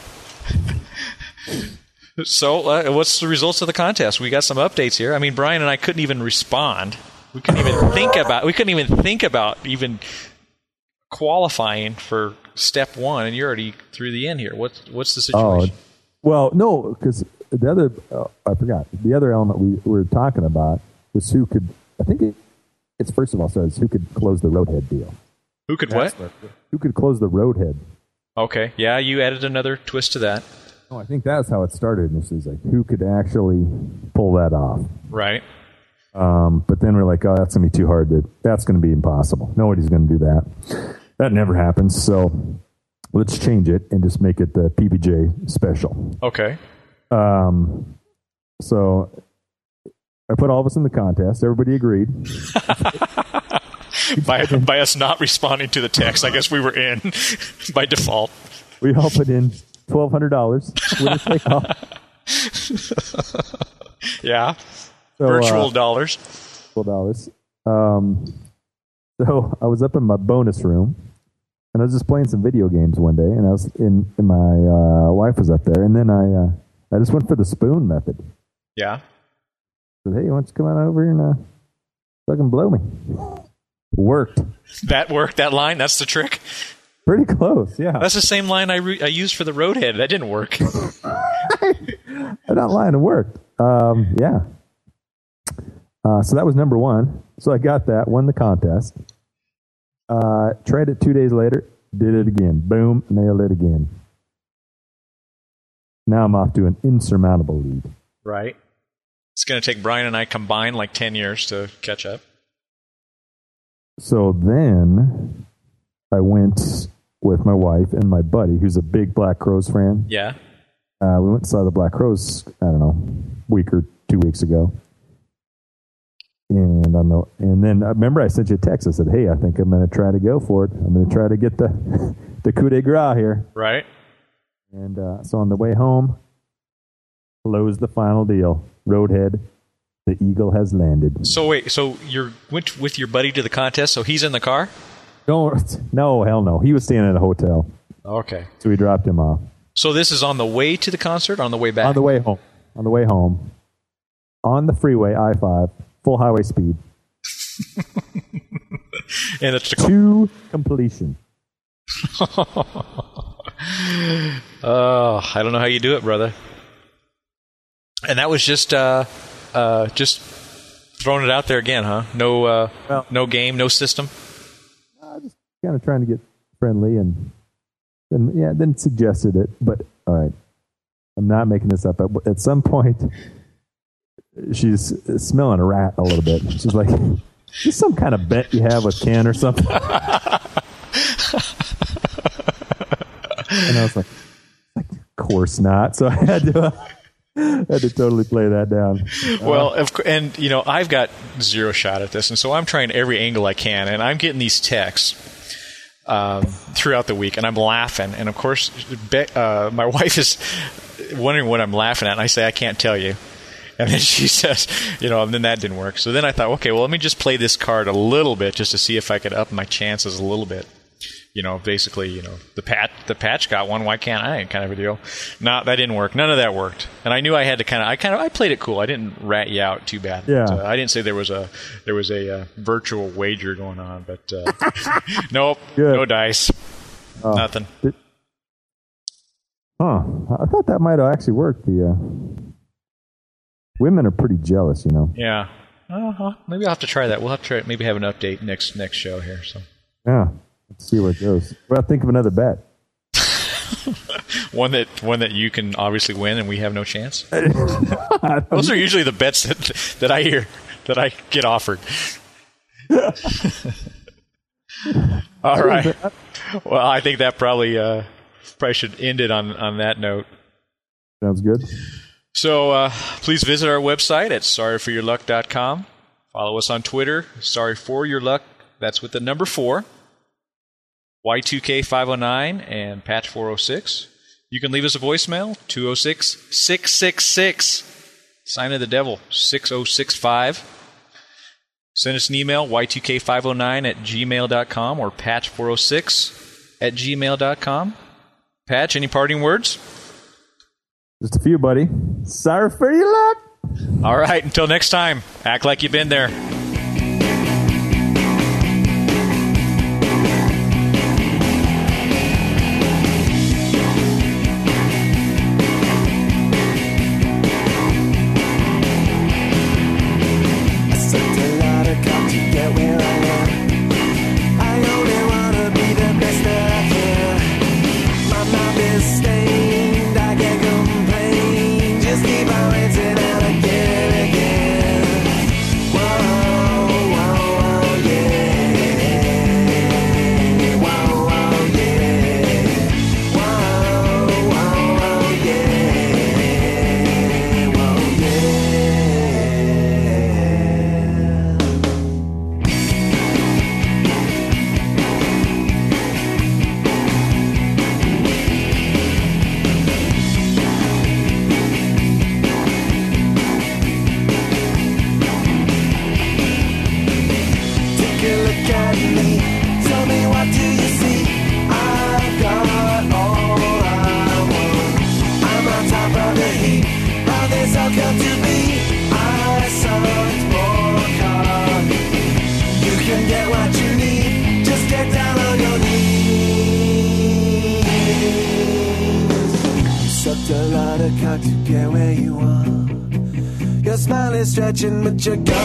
Speaker 1: so uh, what's the results of the contest? We got some updates here. I mean, Brian and I couldn't even respond. We couldn't even think about. We couldn't even think about even qualifying for step one, and you're already through the end here. What's what's the
Speaker 5: Oh,
Speaker 1: situation?
Speaker 5: well, no, because the other uh, I forgot the other element we were talking about was who could. I think it, it's first of all starts who could close the roadhead deal.
Speaker 1: Who could what?
Speaker 5: Who could close the roadhead?
Speaker 1: Okay, yeah, you added another twist to that,
Speaker 5: Oh, I think that's how it started. And this is like who could actually pull that off.
Speaker 1: right?
Speaker 5: Um, but then we're like, oh, that's gonna be too hard. To, that's gonna be impossible. Nobody's gonna do that. That never happens. So let's change it and just make it the PBJ special.
Speaker 1: Okay.
Speaker 5: Um, so I put all of us in the contest. Everybody agreed.
Speaker 1: By by us not responding to the text, I guess we were in by default.
Speaker 5: We all put in twelve hundred dollars. Winners take all.
Speaker 1: Yeah,
Speaker 5: So,
Speaker 1: virtual
Speaker 5: uh,
Speaker 1: dollars.
Speaker 5: twelve dollars. Um, so I was up in my bonus room, and I was just playing some video games one day, and I was in, and my uh, wife was up there, and then I uh, I just went for the spoon method.
Speaker 1: Yeah.
Speaker 5: said, "Hey, why don't you come on over here and uh, fucking blow me. Worked.
Speaker 1: That worked. That line. That's the trick.
Speaker 5: Pretty close, yeah.
Speaker 1: That's the same line I, re- I used for the Roadhead. That didn't work.
Speaker 5: I'm not lying, it worked. Um, yeah. Uh, so that was number one. So I got that, won the contest. Uh, tried it two days later, did it again. Boom, nailed it again. Now I'm off to an insurmountable lead.
Speaker 1: right. It's going to take Brian and I combined like 10 years to catch up.
Speaker 5: So then I went with my wife and my buddy, who's a big Black Crowes fan.
Speaker 1: Yeah.
Speaker 5: Uh, we went and saw the Black Crowes, I don't know, week or two weeks ago. And on the and then I remember I sent you a text. I said, "Hey, I think I'm going to try to go for it. I'm going to try to get the the coup de grace here."
Speaker 1: Right.
Speaker 5: And uh, so on the way home, closed the final deal. Roadhead, the eagle has landed.
Speaker 1: So wait, so you went with your buddy to the contest, so he's in the car?
Speaker 5: Don't no hell no. He was staying at a hotel,
Speaker 1: Okay.
Speaker 5: so we dropped him off
Speaker 1: So this is on the way to the concert on the way back?
Speaker 5: on the way home. On the way home, on the freeway I five, full highway speed
Speaker 1: and it's Tacoma.
Speaker 5: to completion.
Speaker 1: Oh, I don't know how you do it, brother. And that was just uh uh just throwing it out there again, huh? No uh
Speaker 5: Well-
Speaker 1: no game, no system.
Speaker 5: Just kind of trying to get friendly and then yeah then suggested it but all right i'm not making this up at, at some point she's smelling a rat a little bit she's like is some kind of bet you have with ken or something and i was like like of course not so i had to uh, had to totally play that down
Speaker 1: Well, and you know, I've got zero shot at this, and so I'm trying every angle I can, and I'm getting these texts um, throughout the week, and I'm laughing, and of course, Be- uh, my wife is wondering what I'm laughing at, and I say I can't tell you. And then she says, you know, and then that didn't work. So then I thought, okay, well, let me just play this card a little bit just to see if I could up my chances a little bit. You know, basically, you know, the patch the patch got one. Why can't I? Kind of a deal. No, that didn't work. None of that worked. And I knew I had to kind of. I kind of. I played it cool. I didn't rat you out too bad.
Speaker 5: Yeah.
Speaker 1: But, uh, I didn't say there was a there was a uh, virtual wager going on, but uh, nope,
Speaker 5: Good.
Speaker 1: no dice, nothing.
Speaker 5: Huh. I thought that might have actually worked. The uh, women are pretty jealous, you know.
Speaker 1: Yeah. Uh-huh. Maybe I'll have to try that. We'll have to try. Maybe have an update next next show here. So
Speaker 5: Yeah. Let's see where it goes. Well, think of another bet.
Speaker 1: one that one that you can obviously win, and we have no chance. Those are usually the bets that that I hear that I get offered. All right. Well, I think that probably uh, probably should end it on on that note.
Speaker 5: Sounds good.
Speaker 1: So uh, please visit our website at sorryforyourluck.com. Follow us on Twitter. Sorry for your luck. That's with the number four. Y2K509 and Patch 406. You can leave us a voicemail 206 666. Sign of the devil 6065. Send us an email y2k509 at gmail.com or patch406 at gmail.com. Patch, any parting words?
Speaker 5: Just a few, buddy. Sorry for your luck.
Speaker 1: All right, until next time, act like you've been there.
Speaker 10: Your life